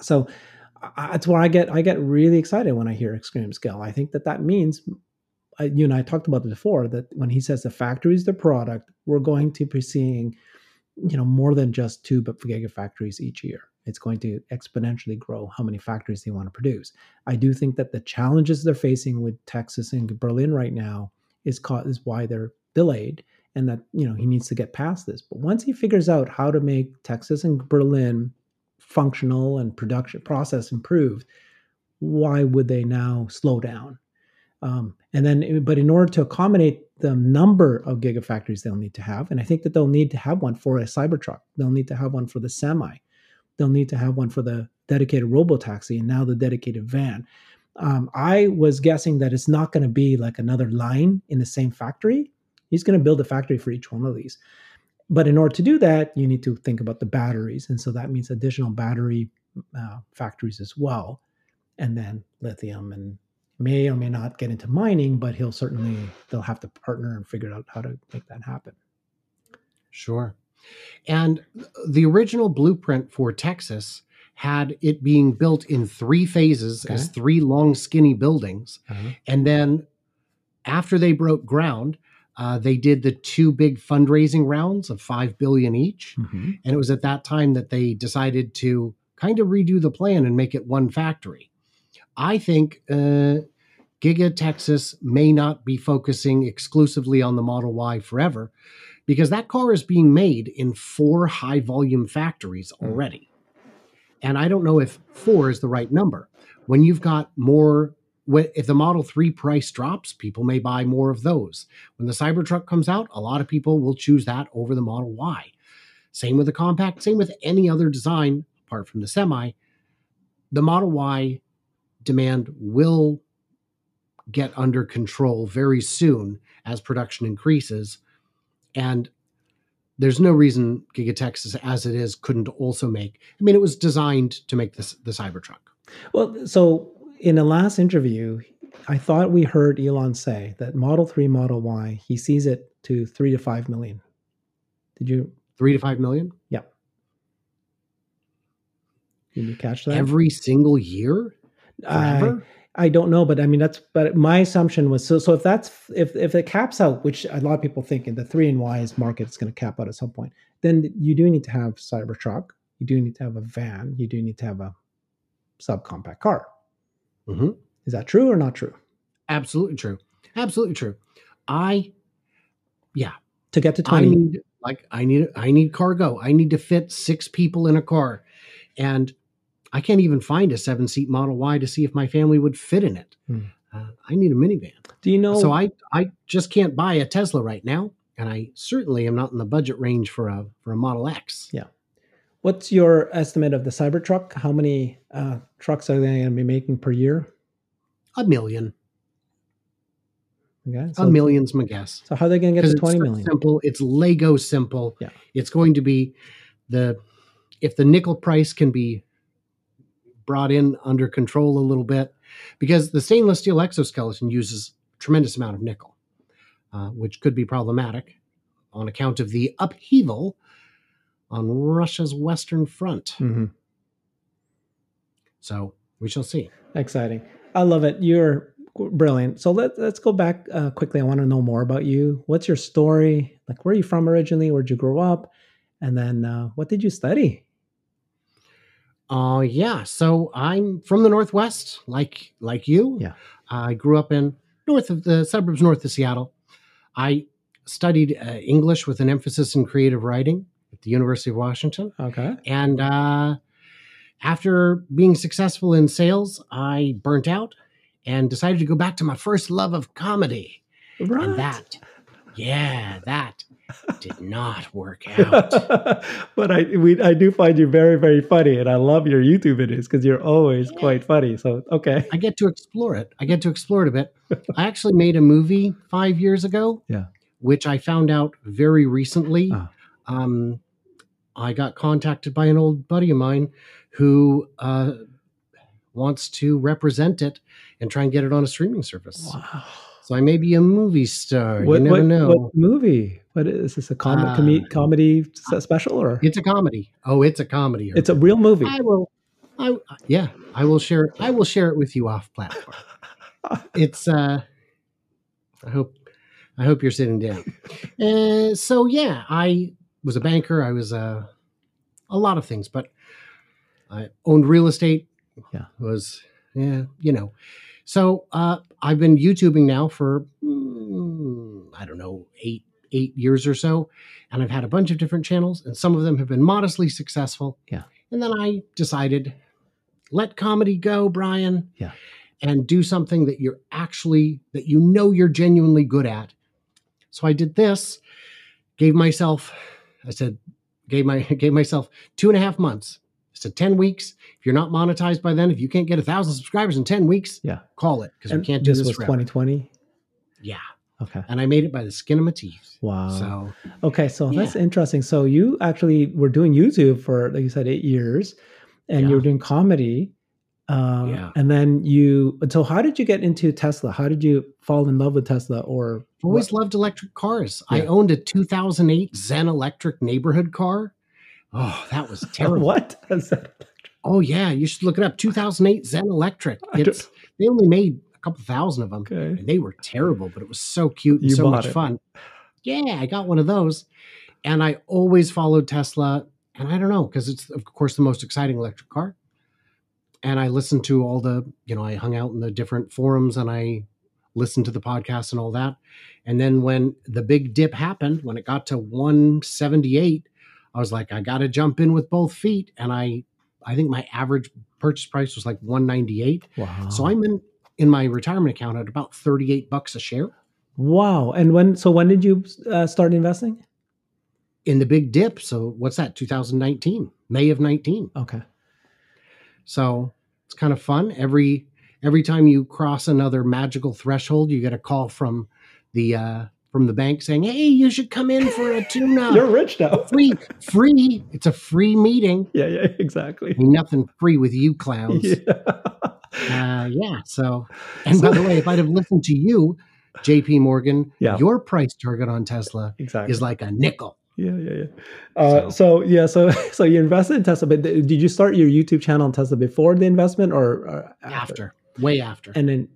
[SPEAKER 1] So that's where I get I get really excited when I hear extreme scale. I think that that means I, you and I talked about it before that when he says the factory is the product, we're going to be seeing you know more than just two but gigafactories each year. It's going to exponentially grow how many factories they want to produce. I do think that the challenges they're facing with Texas and Berlin right now is caught is why they're delayed and that you know he needs to get past this. But once he figures out how to make Texas and Berlin functional and production process improved, why would they now slow down? Um, and then, but in order to accommodate the number of gigafactories they'll need to have, and I think that they'll need to have one for a Cybertruck, they'll need to have one for the semi, they'll need to have one for the dedicated robotaxi, and now the dedicated van. Um, I was guessing that it's not going to be like another line in the same factory. He's going to build a factory for each one of these. But in order to do that, you need to think about the batteries. And so that means additional battery uh, factories as well. And then lithium and may or may not get into mining, but he'll certainly, they'll have to partner and figure out how to make that happen.
[SPEAKER 2] Sure. And the original blueprint for Texas had it being built in three phases as three long, skinny buildings.
[SPEAKER 1] Uh-huh.
[SPEAKER 2] And then after they broke ground, uh, they did the two big fundraising rounds of five billion each.
[SPEAKER 1] Mhm.
[SPEAKER 2] And it was at that time that they decided to kind of redo the plan and make it one factory. I think uh, Giga Texas may not be focusing exclusively on the Model Y forever because that car is being made in four high volume factories
[SPEAKER 1] Mm.
[SPEAKER 2] already. And I don't know if four is the right number. When you've got more, if the Model 3 price drops, people may buy more of those. When the Cybertruck comes out, a lot of people will choose that over the Model Y. Same with the compact, same with any other design apart from the semi. The Model Y demand will get under control very soon as production increases. And there's no reason Giga Texas, as it is, couldn't also make. I mean, it was designed to make this the Cybertruck.
[SPEAKER 1] Well, so in the last interview, I thought we heard Elon say that Model 3, Model Y, he sees it to three to five million. Did you,
[SPEAKER 2] Three to five million
[SPEAKER 1] yeah. Did you catch that?
[SPEAKER 2] every single year
[SPEAKER 1] I,
[SPEAKER 2] forever.
[SPEAKER 1] I don't know, but I mean that's but my assumption was so so if that's if if it caps out, which a lot of people think in the three and Y's market is going to cap out at some point, then you do need to have Cybertruck, you do need to have a van, you do need to have a subcompact car.
[SPEAKER 2] Mhm.
[SPEAKER 1] Is that true or not true?
[SPEAKER 2] Absolutely true. Absolutely true. I yeah.
[SPEAKER 1] To get to
[SPEAKER 2] I
[SPEAKER 1] twenty,
[SPEAKER 2] need like I need I need cargo. I need to fit six people in a car, and I can't even find a seven seat Model Y to see if my family would fit in it.
[SPEAKER 1] Hmm.
[SPEAKER 2] Uh, I need a minivan,
[SPEAKER 1] do you know?
[SPEAKER 2] so I I just can't buy a Tesla right now, and I certainly am not in the budget range for a for a Model X.
[SPEAKER 1] what's your estimate of the Cybertruck? How many uh, trucks are they going to be making per year?
[SPEAKER 2] A million,
[SPEAKER 1] Okay,
[SPEAKER 2] a
[SPEAKER 1] so,
[SPEAKER 2] million's my guess.
[SPEAKER 1] so how are they going to get to
[SPEAKER 2] so
[SPEAKER 1] million?
[SPEAKER 2] simple. It's Lego simple.
[SPEAKER 1] Yeah.
[SPEAKER 2] It's going to be the if the nickel price can be brought in under control a little bit, because the stainless steel exoskeleton uses a tremendous amount of nickel, uh, which could be problematic on account of the upheaval on Russia's western front.
[SPEAKER 1] Mhm.
[SPEAKER 2] So we shall see.
[SPEAKER 1] Exciting. I love it. You're brilliant. So let, let's go back uh, quickly. I want to know more about you. What's your story? Like, where are you from originally? Where'd you grow up? And then uh, what did you study?
[SPEAKER 2] Uh, yeah. So I'm from the Northwest, like like you.
[SPEAKER 1] Yeah.
[SPEAKER 2] I grew up in north of the suburbs north of Seattle. I studied uh, English with an emphasis in creative writing at the University of Washington.
[SPEAKER 1] Okay.
[SPEAKER 2] And uh, after being successful in sales, I burnt out and decided to go back to my first love of comedy.
[SPEAKER 1] Right.
[SPEAKER 2] And that, yeah, that did not work out.
[SPEAKER 1] but I we I do find you very very funny, and I love your YouTube videos because you're always quite funny. So okay,
[SPEAKER 2] I get to explore it. I get to explore it a bit. I actually made a movie five years ago.
[SPEAKER 1] Yeah.
[SPEAKER 2] Which I found out very recently.
[SPEAKER 1] Ah.
[SPEAKER 2] Um, I got contacted by an old buddy of mine who uh, wants to represent it and try and get it on a streaming service.
[SPEAKER 1] wow.
[SPEAKER 2] So I may be a movie star.
[SPEAKER 1] What,
[SPEAKER 2] you never
[SPEAKER 1] what,
[SPEAKER 2] know.
[SPEAKER 1] what movie? What is this? A com-
[SPEAKER 2] Uh,
[SPEAKER 1] com- comedy special or
[SPEAKER 2] It's a comedy. Oh, it's a comedy.
[SPEAKER 1] it's a real movie?
[SPEAKER 2] I will. I yeah. I will share. I will share it with you off platform. it's. uh I hope. I hope you're sitting down. Uh, so yeah, I was a banker. I was uh, a lot of things, but I owned real estate.
[SPEAKER 1] Yeah.
[SPEAKER 2] Was yeah. You know. So uh, I've been YouTubing now for mm, I don't know eight eight years or so, and I've had a bunch of different channels, and some of them have been modestly successful.
[SPEAKER 1] Yeah.
[SPEAKER 2] And then I decided, let comedy go, Brian.
[SPEAKER 1] Yeah.
[SPEAKER 2] And do something that you're actually that you know you're genuinely good at. So I did this, gave myself, I said, gave my gave myself two and a half months. I said 10 weeks. If you're not monetized by then, if you can't get a thousand subscribers in 10 weeks,
[SPEAKER 1] Yeah.
[SPEAKER 2] call it because we can't do
[SPEAKER 1] this
[SPEAKER 2] this
[SPEAKER 1] was
[SPEAKER 2] forever.
[SPEAKER 1] 2020.
[SPEAKER 2] Yeah.
[SPEAKER 1] Okay.
[SPEAKER 2] And I made it by the skin of my teeth.
[SPEAKER 1] Wow.
[SPEAKER 2] So
[SPEAKER 1] Okay, so
[SPEAKER 2] Yeah.
[SPEAKER 1] that's interesting. So you actually were doing YouTube for, like you said, eight years, and you were doing comedy. Uh,
[SPEAKER 2] Yeah.
[SPEAKER 1] And then you. So how did you get into Tesla? How did you fall in love with Tesla? Or
[SPEAKER 2] always
[SPEAKER 1] what-
[SPEAKER 2] loved electric cars. I owned a 2008 ZENN electric neighborhood car. Oh, that was terrible.
[SPEAKER 1] what?
[SPEAKER 2] Oh yeah, you should look it up. 2008 ZENN electric. It's they only made a couple thousand of them.
[SPEAKER 1] Okay.
[SPEAKER 2] And they were terrible, but it was so cute and
[SPEAKER 1] You
[SPEAKER 2] so much
[SPEAKER 1] it.
[SPEAKER 2] fun. Yeah, I got one of those. And I always followed Tesla. And I don't know, because it's of course the most exciting electric car. And I listened to all the, you know, I hung out in the different forums and I listened to the podcast and all that. And then when the big dip happened, when it got to 178, I was like, I gotta jump in with both feet. And I I think my average purchase price was like 198.
[SPEAKER 1] Wow.
[SPEAKER 2] So I'm in in my retirement account at about 38 bucks a share.
[SPEAKER 1] Wow. And when? So when did you uh, start investing?
[SPEAKER 2] in the big dip. So what's that? 2019, May of 19.
[SPEAKER 1] Okay.
[SPEAKER 2] So it's kind of fun. Every every time you cross another magical threshold, you get a call from the uh, from the bank saying, "Hey, you should come in for a tune-up.
[SPEAKER 1] You're rich now.
[SPEAKER 2] free, free. It's a free meeting.
[SPEAKER 1] yeah. Yeah. Exactly.
[SPEAKER 2] Ain't nothing free with you clowns."
[SPEAKER 1] Yeah.
[SPEAKER 2] Uh, yeah. So, and by the way, if I'd have listened to you, J.P. Morgan,
[SPEAKER 1] Yeah.
[SPEAKER 2] your price target on Tesla
[SPEAKER 1] exactly.
[SPEAKER 2] is like a nickel.
[SPEAKER 1] Yeah, yeah, yeah. Uh, so. yeah, so so you invested in Tesla, but did you start your YouTube channel on Tesla before the investment or, or
[SPEAKER 2] After, way after.
[SPEAKER 1] And then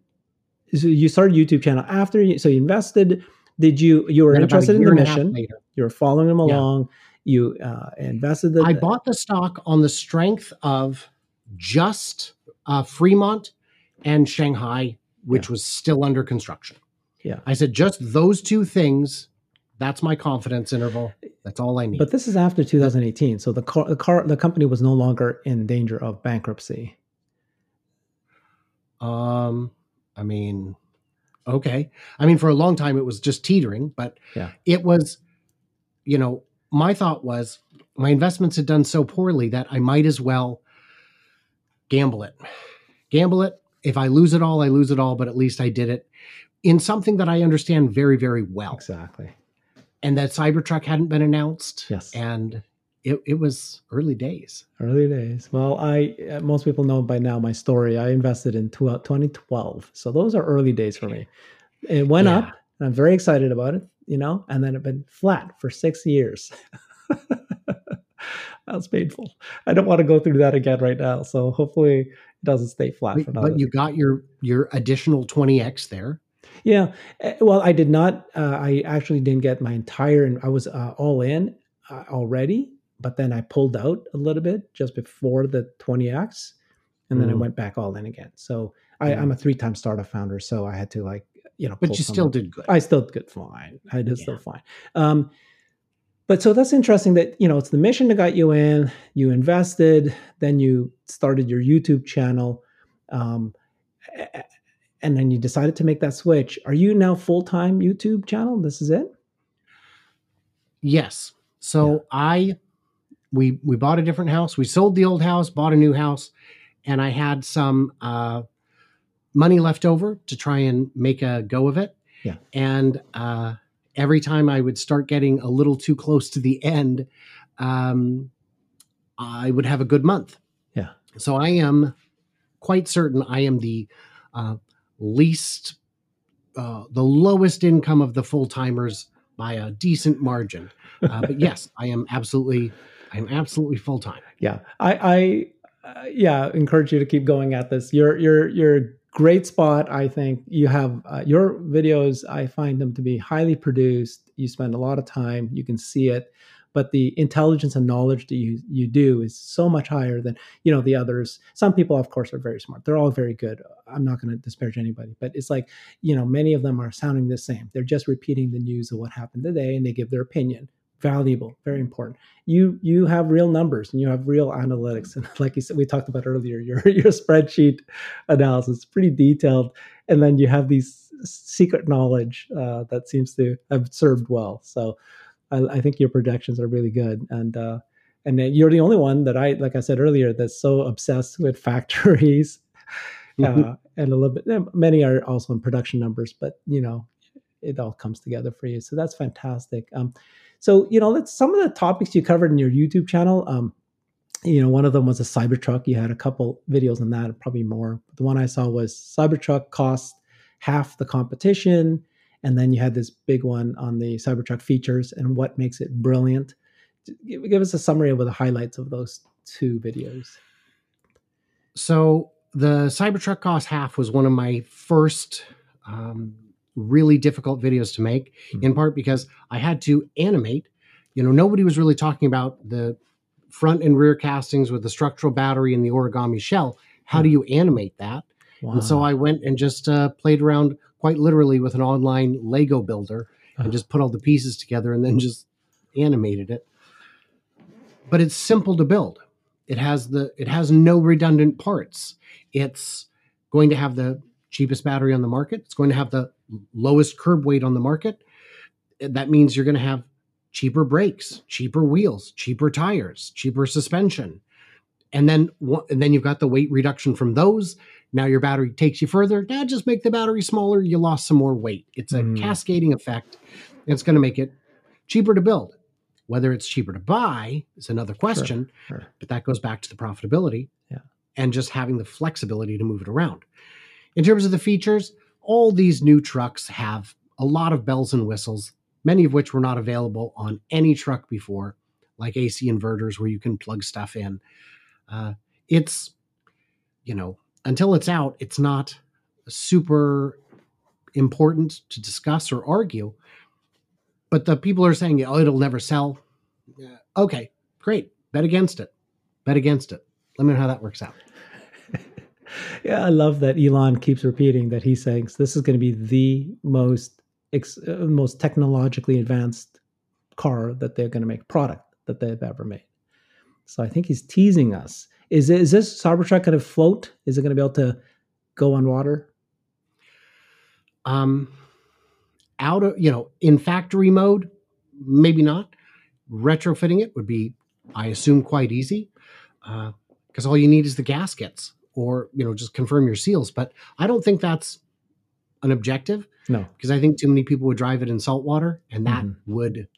[SPEAKER 1] so you started YouTube channel after. You, so you invested. Did you you were interested in the
[SPEAKER 2] and a half
[SPEAKER 1] mission? You were following them
[SPEAKER 2] Yeah.
[SPEAKER 1] along. You uh, invested the.
[SPEAKER 2] I bought the stock on the strength of just uh, Fremont and Shanghai, which was still under construction.
[SPEAKER 1] Yeah.
[SPEAKER 2] I said just those two things. That's my confidence interval. That's all I need.
[SPEAKER 1] But this is after 2018, so the car, the car, the company was no longer in danger of bankruptcy.
[SPEAKER 2] um, I mean, okay. I mean, for a long time it was just teetering, but
[SPEAKER 1] Yeah.
[SPEAKER 2] it was, you know, my thought was my investments had done so poorly that I might as well gamble it. Gamble it. If I lose it all, I lose it all, but at least I did it in something that I understand very, very well.
[SPEAKER 1] Exactly.
[SPEAKER 2] And that Cybertruck hadn't been announced.
[SPEAKER 1] Yes.
[SPEAKER 2] And it, it was early days.
[SPEAKER 1] Early days. Well, I uh, most people know by now my story. I invested in 2012, so those are early days for me. It went
[SPEAKER 2] Yeah.
[SPEAKER 1] up, and I'm very excited about it. You know, and then it been flat for six years. That's painful. I don't want to go through that again right now. So hopefully it doesn't stay flat
[SPEAKER 2] But,
[SPEAKER 1] for another.
[SPEAKER 2] but you got your your additional 20x there.
[SPEAKER 1] Yeah. Uh, Well, I did not. Uh, I actually didn't get my entire, and I was uh, all in uh, already, but then I pulled out a little bit just before the 20x, and then I
[SPEAKER 2] Mm.
[SPEAKER 1] went back all in again. So I,
[SPEAKER 2] Mm.
[SPEAKER 1] I'm a three-time startup founder, so I had to like you know.
[SPEAKER 2] But you still
[SPEAKER 1] out.
[SPEAKER 2] did good.
[SPEAKER 1] I still did fine. I did
[SPEAKER 2] Yeah.
[SPEAKER 1] still fine. Um, but so that's interesting that you know it's the mission that got you in. You invested, then you started your YouTube channel, um, a- a- and then you decided to make that switch. Are you now full time YouTube channel? This is it.
[SPEAKER 2] Yes. So I we we bought a different house. We sold the old house, bought a new house, and I had some uh, money left over to try and make a go of it.
[SPEAKER 1] Yeah.
[SPEAKER 2] And uh, every time I would start getting a little too close to the end, um, I would have a good month.
[SPEAKER 1] Yeah.
[SPEAKER 2] So I am quite certain I am the uh, least, uh, the lowest income of the full timers by a decent margin. Uh, but yes, I am absolutely, I am absolutely full time.
[SPEAKER 1] Yeah, I, I uh, yeah, encourage you to keep going at this. You're you're you're a great spot. I think you have uh, your videos. I find them to be highly produced. You spend a lot of time. You can see it, but the intelligence and knowledge that you you do is so much higher than you know the others. Some people, of course, are very smart. They're all very good. I'm not going to disparage anybody, but it's like you know many of them are sounding the same. They're just repeating the news of what happened today, and they give their opinion valuable very important you you have real numbers and you have real analytics and like you said we talked about earlier your your spreadsheet analysis is pretty detailed and then you have these secret knowledge uh, that seems to have served well so I, I think your projections are really good. And uh, and you're the only one that I like I said earlier that's so obsessed with factories.
[SPEAKER 2] Mhm.
[SPEAKER 1] uh, and a little bit many are also in production numbers but you know it all comes together for you. So that's fantastic. Um, so you know let's some of the topics you covered in your youtube channel um, you know one of them was a cybertruck. You had a couple videos on that probably more. But the one i saw was cybertruck cost half the competition and then you had this big one on the cybertruck features and what makes it brilliant give, give us a summary of the highlights of those two videos
[SPEAKER 2] So the Cybertruck cost half was one of my first um, really difficult videos to make,
[SPEAKER 1] Mhm.
[SPEAKER 2] in part because I had to animate. You know, nobody was really talking about the front and rear castings with the structural battery and the origami shell. How do you animate that?
[SPEAKER 1] Wow.
[SPEAKER 2] And so I went and just uh, played around quite literally with an online Lego builder
[SPEAKER 1] Uh-huh.
[SPEAKER 2] and just put all the pieces together and then just animated it. But it's simple to build. It has the it has no redundant parts. It's going to have the cheapest battery on the market. It's going to have the lowest curb weight on the market. That means you're going to have cheaper brakes, cheaper wheels, cheaper tires, cheaper suspension. And then and then you've got the weight reduction from those. Now your battery takes you further. Now just make the battery smaller. You lost some more weight. It's a
[SPEAKER 1] Mm.
[SPEAKER 2] cascading effect. It's going to make it cheaper to build. Whether it's cheaper to buy is another question,
[SPEAKER 1] sure.
[SPEAKER 2] but that goes back to the profitability
[SPEAKER 1] Yeah.
[SPEAKER 2] and just having the flexibility to move it around. In terms of the features, all these new trucks have a lot of bells and whistles, many of which were not available on any truck before, like AC inverters where you can plug stuff in. Uh, it's, you know, until it's out, it's not super important to discuss or argue. But the people are saying, oh, it'll never sell. Yeah, Okay, great. Bet against it. Bet against it. Let me know how that works out.
[SPEAKER 1] yeah, I love that Elon keeps repeating that he thinks this is going to be the most ex- uh, most technologically advanced car that they're going to make product that they've ever made. So I think he's teasing us. Is is this Cybertruck going to float? Is it going to be able to go on water?
[SPEAKER 2] Um, out of you know, in factory mode, maybe not. Retrofitting it would be, I assume, quite easy because all you need is the gaskets or you know just confirm your seals. But I don't think that's an objective
[SPEAKER 1] No.
[SPEAKER 2] because I think too many people would drive it in salt water, and that
[SPEAKER 1] Mhm.
[SPEAKER 2] would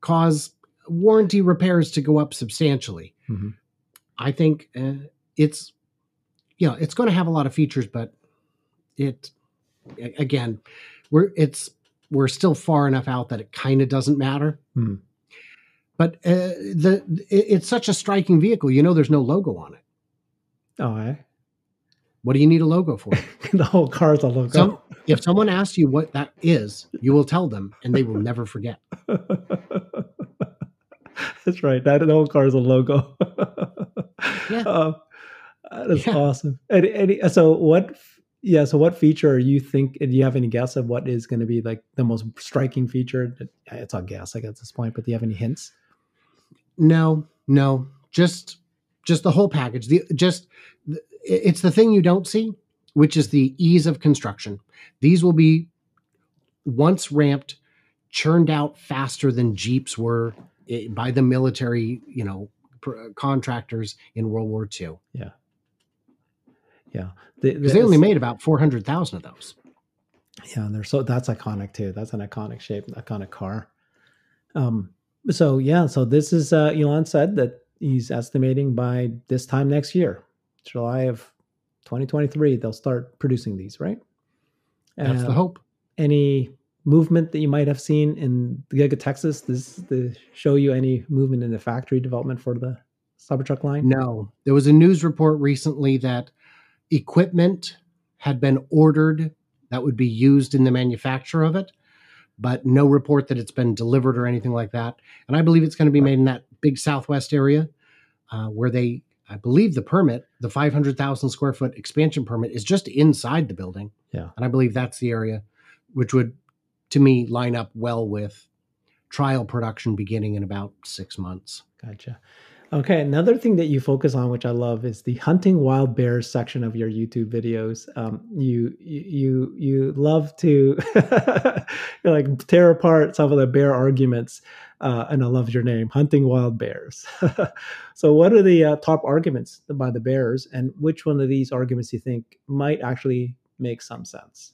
[SPEAKER 2] cause warranty repairs to go up substantially.
[SPEAKER 1] Mhm.
[SPEAKER 2] I think uh, it's you know it's going to have a lot of features, but it again we're it's we're still far enough out that it kind of doesn't matter.
[SPEAKER 1] Mhm.
[SPEAKER 2] But uh, the it- it's such a striking vehicle. You know, there's no logo on it.
[SPEAKER 1] Oh, eh?
[SPEAKER 2] What do you need a logo for?
[SPEAKER 1] the whole car's a logo.
[SPEAKER 2] Some, if someone asks you what that is, you will tell them, and they will never forget.
[SPEAKER 1] That's right. That whole car is a logo.
[SPEAKER 2] Yeah.
[SPEAKER 1] Uh, that's
[SPEAKER 2] Yeah.
[SPEAKER 1] awesome. And, and so what? Yeah. So what feature are you think? Do you have any guess of what is going to be like the most striking feature? It's a guess, I guess, at this point. But do you have any hints?
[SPEAKER 2] No, no, just just the whole package. The just it's the thing you don't see, which is the ease of construction. These will be once ramped, churned out faster than Jeeps were eh, by the military, you know, pr- contractors in World War II.
[SPEAKER 1] Yeah. Yeah. The-
[SPEAKER 2] Because they only made about four hundred thousand of those.
[SPEAKER 1] Yeah, and they're so that's iconic too. That's an iconic shape, iconic car. Um, so yeah, so this is uh, Elon said that he's estimating by this time next year, July of 2023, they'll start producing these, right?
[SPEAKER 2] That's the
[SPEAKER 1] Uh,
[SPEAKER 2] hope.
[SPEAKER 1] Any movement that you might have seen in the Giga Texas? Does this show you any movement in the factory development for the Cybertruck line?
[SPEAKER 2] No, there was a news report recently that equipment had been ordered that would be used in the manufacture of it, but no report that it's been delivered or anything like that. And I believe it's going to be made in that big Southwest area uh, where they, I believe the permit, the 500,000 square foot expansion permit, is just inside the building.
[SPEAKER 1] Yeah.
[SPEAKER 2] And I believe that's the area which would, to me, line up well with trial production beginning in about six months.
[SPEAKER 1] Gotcha. Okay, another thing that you focus on, which I love, is the hunting wild bears section of your YouTube videos. Um, you you you love to like tear apart some of the bear arguments, uh, and I love your name, hunting wild bears. so, what are the uh, top arguments by the bears, and which one of these arguments you think might actually make some sense?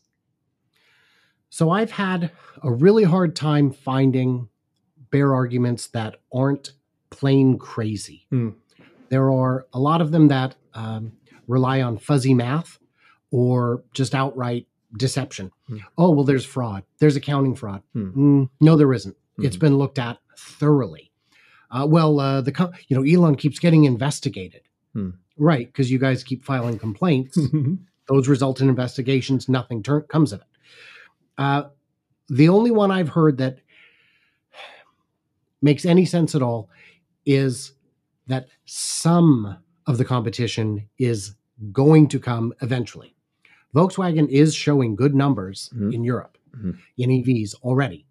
[SPEAKER 2] So I've had a really hard time finding bear arguments that aren't plain crazy.
[SPEAKER 1] Hmm.
[SPEAKER 2] There are a lot of them that um, rely on fuzzy math or just outright deception.
[SPEAKER 1] Hmm.
[SPEAKER 2] Oh, well, there's fraud. There's accounting fraud.
[SPEAKER 1] Hmm.
[SPEAKER 2] Mm, no, there isn't. It's
[SPEAKER 1] Mhm.
[SPEAKER 2] been looked at thoroughly. Uh, well, uh, the you know Elon keeps getting investigated,
[SPEAKER 1] Hmm.
[SPEAKER 2] right? Because you guys keep filing complaints those result in investigations nothing tur- comes of it uh, the only one i've heard that makes any sense at all is that some of the competition is going to come eventually volkswagen is showing good numbers
[SPEAKER 1] Mhm.
[SPEAKER 2] in europe
[SPEAKER 1] Mhm.
[SPEAKER 2] in evs already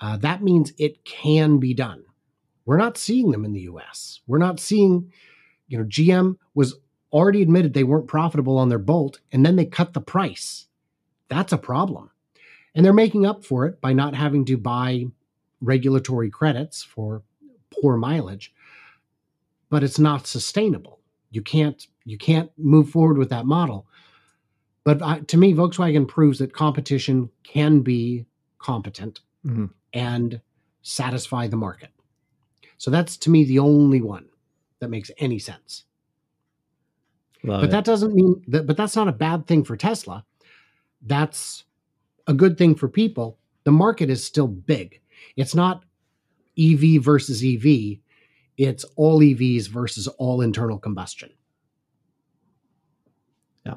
[SPEAKER 2] uh, that means it can be done we're not seeing them in the us we're not seeing you know gm was already admitted they weren't profitable on their Bolt, and then they cut the price. That's a problem. And they're making up for it by not having to buy regulatory credits for poor mileage. But it's not sustainable. You can't you can't move forward with that model. But uh, to me, Volkswagen proves that competition can be competent
[SPEAKER 1] Mhm.
[SPEAKER 2] and satisfy the market. So that's to me the only one that makes any sense.
[SPEAKER 1] Love
[SPEAKER 2] But
[SPEAKER 1] it.
[SPEAKER 2] that doesn't mean that, but that's not a bad thing for Tesla. That's a good thing for people. The market is still big. It's not EV versus EV, it's all EVs versus all internal combustion. Yeah.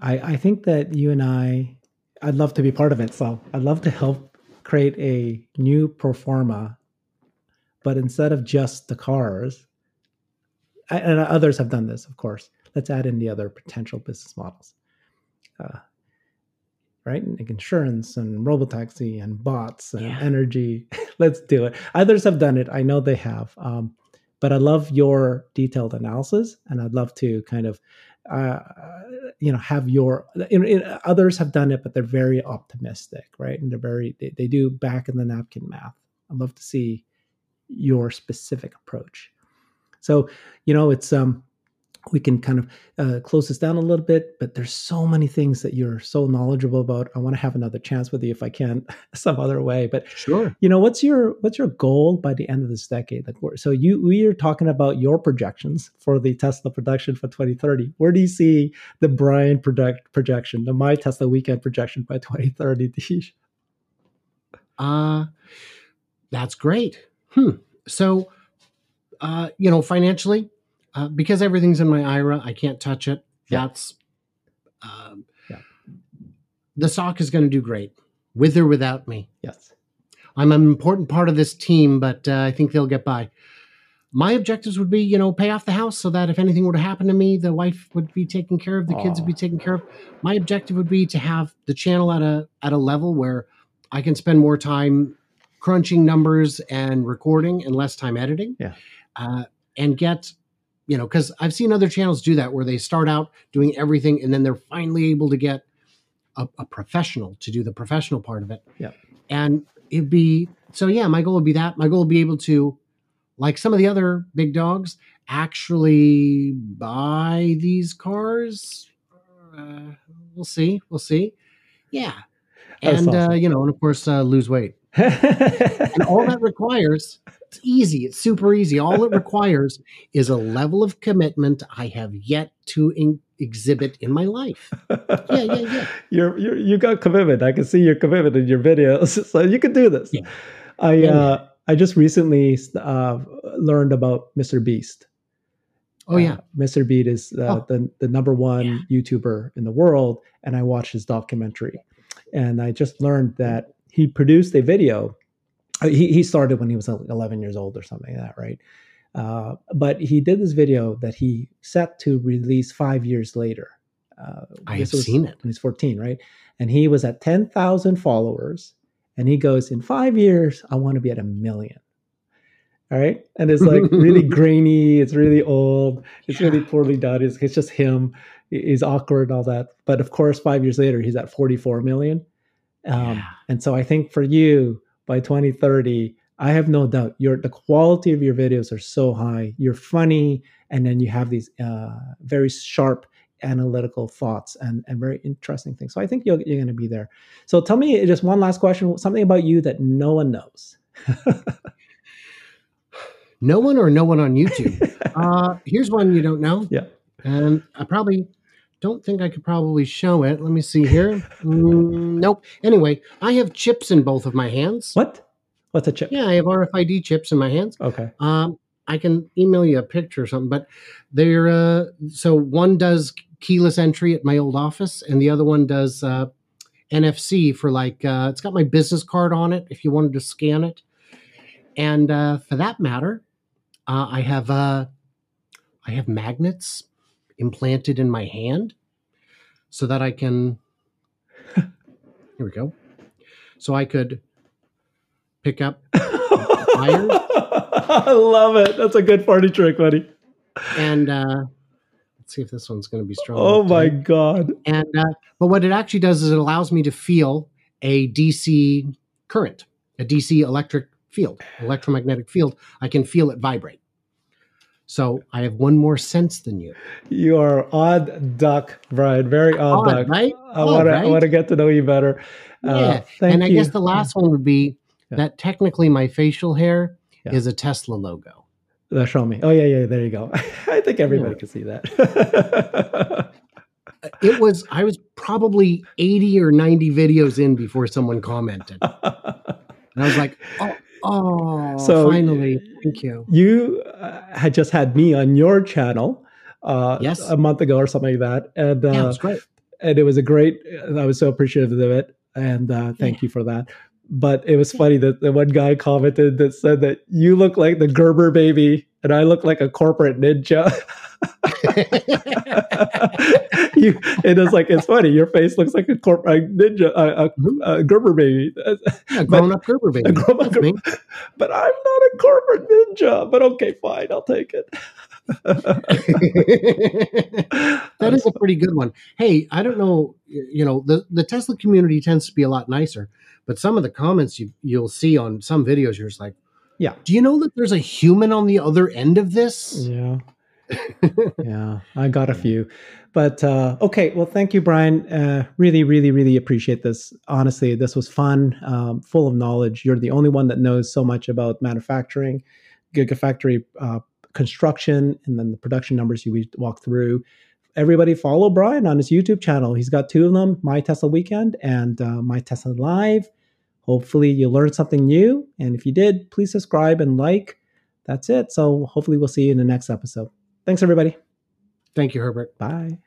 [SPEAKER 1] I, I think that you and I, I'd love to be part of it. So I'd love to help create a new pro forma, but instead of just the cars, and others have done this, of course. Let's add in the other potential business models, uh, right? Like insurance and robotaxi and bots and
[SPEAKER 2] Yeah.
[SPEAKER 1] energy. Let's do it. Others have done it. I know they have. Um, but I love your detailed analysis, and I'd love to kind of uh, you know have your in, in, others have done it but they're very optimistic right and they're very they, they do back in the napkin math i'd love to see your specific approach so you know it's um we can kind of uh, close this down a little bit but there's so many things that you're so knowledgeable about i want to have another chance with you if i can some other way but
[SPEAKER 2] Sure.
[SPEAKER 1] you know what's your what's your goal by the end of this decade like where- so you we are talking about your projections for the tesla production for 2030 where do you see the brian product projection the my tesla weekend projection by 2030 Dish?
[SPEAKER 2] Uh that's great. Hmm. So uh, you know, financially, uh, because everything's in my IRA, I can't touch it.
[SPEAKER 1] Yeah.
[SPEAKER 2] That's um,
[SPEAKER 1] Yeah.
[SPEAKER 2] the stock is going to do great with or without me.
[SPEAKER 1] yes
[SPEAKER 2] I'm an important part of this team, but uh, I think they'll get by. My objectives would be, you know, pay off the house so that if anything were to happen to me, the wife would be taken care of, the kids would be taken care of. My objective would be to have the channel at a at a level where I can spend more time crunching numbers and recording and less time editing.
[SPEAKER 1] Yeah.
[SPEAKER 2] Uh, and get, you know, because I've seen other channels do that where they start out doing everything and then they're finally able to get a, a professional to do the professional part of it.
[SPEAKER 1] Yeah.
[SPEAKER 2] And it'd be so yeah, my goal would be that. My goal would be able to, like some of the other big dogs, actually buy these cars. Uh, we'll see. We'll see. Yeah.
[SPEAKER 1] That's
[SPEAKER 2] And uh, you know, and of course, uh, lose weight. And all that requires, it's easy. It's super easy. All it requires is a level of commitment I have yet to in- exhibit in my life. Yeah, yeah, yeah.
[SPEAKER 1] You're, you're you got commitment. I can see your commitment in your videos, so you can do this.
[SPEAKER 2] Yeah.
[SPEAKER 1] I
[SPEAKER 2] Yeah,
[SPEAKER 1] uh, I just recently uh, learned about Mr. Beast.
[SPEAKER 2] Oh yeah.
[SPEAKER 1] Uh, Mr. Beast is uh,
[SPEAKER 2] Oh.
[SPEAKER 1] the the number one
[SPEAKER 2] Yeah.
[SPEAKER 1] YouTuber in the world, and I watched his documentary, and I just learned that he produced a video. He he started when he was 11 years old or something like that, right? Uh, but he did this video that he set to release five years later. Uh,
[SPEAKER 2] I have
[SPEAKER 1] was
[SPEAKER 2] seen it.
[SPEAKER 1] When he's 14, right? And he was at 10,000 followers, and he goes, "In five years, I want to be at a million. All right, and it's like really grainy. It's really old. It's really poorly done. It's, it's just him. He's awkward and all that. But of course, five years later, he's at 44 million. Um,
[SPEAKER 2] Yeah.
[SPEAKER 1] And so I think for you, by 2030, I have no doubt your the quality of your videos are so high. You're funny, and then you have these uh, very sharp analytical thoughts and, and very interesting things. So I think you're, you're going to be there. So tell me just one last question, something about you that no one knows.
[SPEAKER 2] No one or no one on YouTube. uh, here's one you don't know.
[SPEAKER 1] Yeah.
[SPEAKER 2] And I probably don't think I could probably show it. Let me see here. Mm, nope. Anyway, I have chips in both of my hands.
[SPEAKER 1] What? What's a chip?
[SPEAKER 2] Yeah, I have RFID chips in my hands.
[SPEAKER 1] Okay.
[SPEAKER 2] Um, I can email you a picture or something, but they're uh, so one does keyless entry at my old office, and the other one does uh, NFC for like uh, it's got my business card on it if you wanted to scan it, and uh, for that matter, uh, I have uh, I have magnets implanted in my hand so that I can. here we go. So I could pick up
[SPEAKER 1] I love it. That's a good party trick, buddy.
[SPEAKER 2] and uh, let's see if this one's going to be strong.
[SPEAKER 1] Oh my god.
[SPEAKER 2] And uh, but what it actually does is it allows me to feel a DC current, a DC electric field, electromagnetic field. I can feel it vibrate. So I have one more sense than you.
[SPEAKER 1] You are odd duck, Brian. Very odd,
[SPEAKER 2] Odd,
[SPEAKER 1] duck.
[SPEAKER 2] right?
[SPEAKER 1] I want to. I
[SPEAKER 2] right?
[SPEAKER 1] want to get to know you better. Uh,
[SPEAKER 2] Yeah.
[SPEAKER 1] thank you.
[SPEAKER 2] and I
[SPEAKER 1] you.
[SPEAKER 2] guess the last one would be
[SPEAKER 1] Yeah.
[SPEAKER 2] that technically my facial hair
[SPEAKER 1] Yeah.
[SPEAKER 2] is a Tesla logo.
[SPEAKER 1] Uh, show me. Oh yeah, yeah. There you go. I think everybody
[SPEAKER 2] Yeah.
[SPEAKER 1] can see that.
[SPEAKER 2] It was I was probably 80 or 90 videos in before someone commented. And I was like, oh, oh
[SPEAKER 1] So,
[SPEAKER 2] finally, thank you.
[SPEAKER 1] you uh, had just had me on your channel. Uh,
[SPEAKER 2] Yes.
[SPEAKER 1] a month ago or something like that, and uh,
[SPEAKER 2] Yeah, it was great.
[SPEAKER 1] and it was a great i was so appreciative of it and uh, thank you for that but it was funny that the one guy commented that said that you look like the gerber baby and i look like a corporate ninja you it is like it's funny your face looks like a corporate ninja a, a, mm-hmm. a gerber baby
[SPEAKER 2] Yeah, grown up Gerber baby.
[SPEAKER 1] Grown-up
[SPEAKER 2] That's me.
[SPEAKER 1] but i'm not a corporate ninja but okay fine i'll take it
[SPEAKER 2] that is a pretty good one. Hey, I don't know, you know, the, the Tesla community tends to be a lot nicer, but some of the comments you, you'll see on some videos, you're just like,
[SPEAKER 1] Yeah.
[SPEAKER 2] Do you know that there's a human on the other end of this?
[SPEAKER 1] Yeah. yeah, I got a few. But uh, okay, well, thank you, Brian. Uh, really, really, really appreciate this. Honestly, this was fun, um, full of knowledge. You're the only one that knows so much about manufacturing, gigafactory uh, construction, and then the production numbers you walk through. Everybody follow Brian on his YouTube channel. He's got two of them My Tesla Weekend and uh, My Tesla Live. Hopefully, you learned something new. And if you did, please subscribe and like. That's it. So, hopefully, we'll see you in the next episode. Thanks, everybody.
[SPEAKER 2] Thank you, Herbert.
[SPEAKER 1] Bye.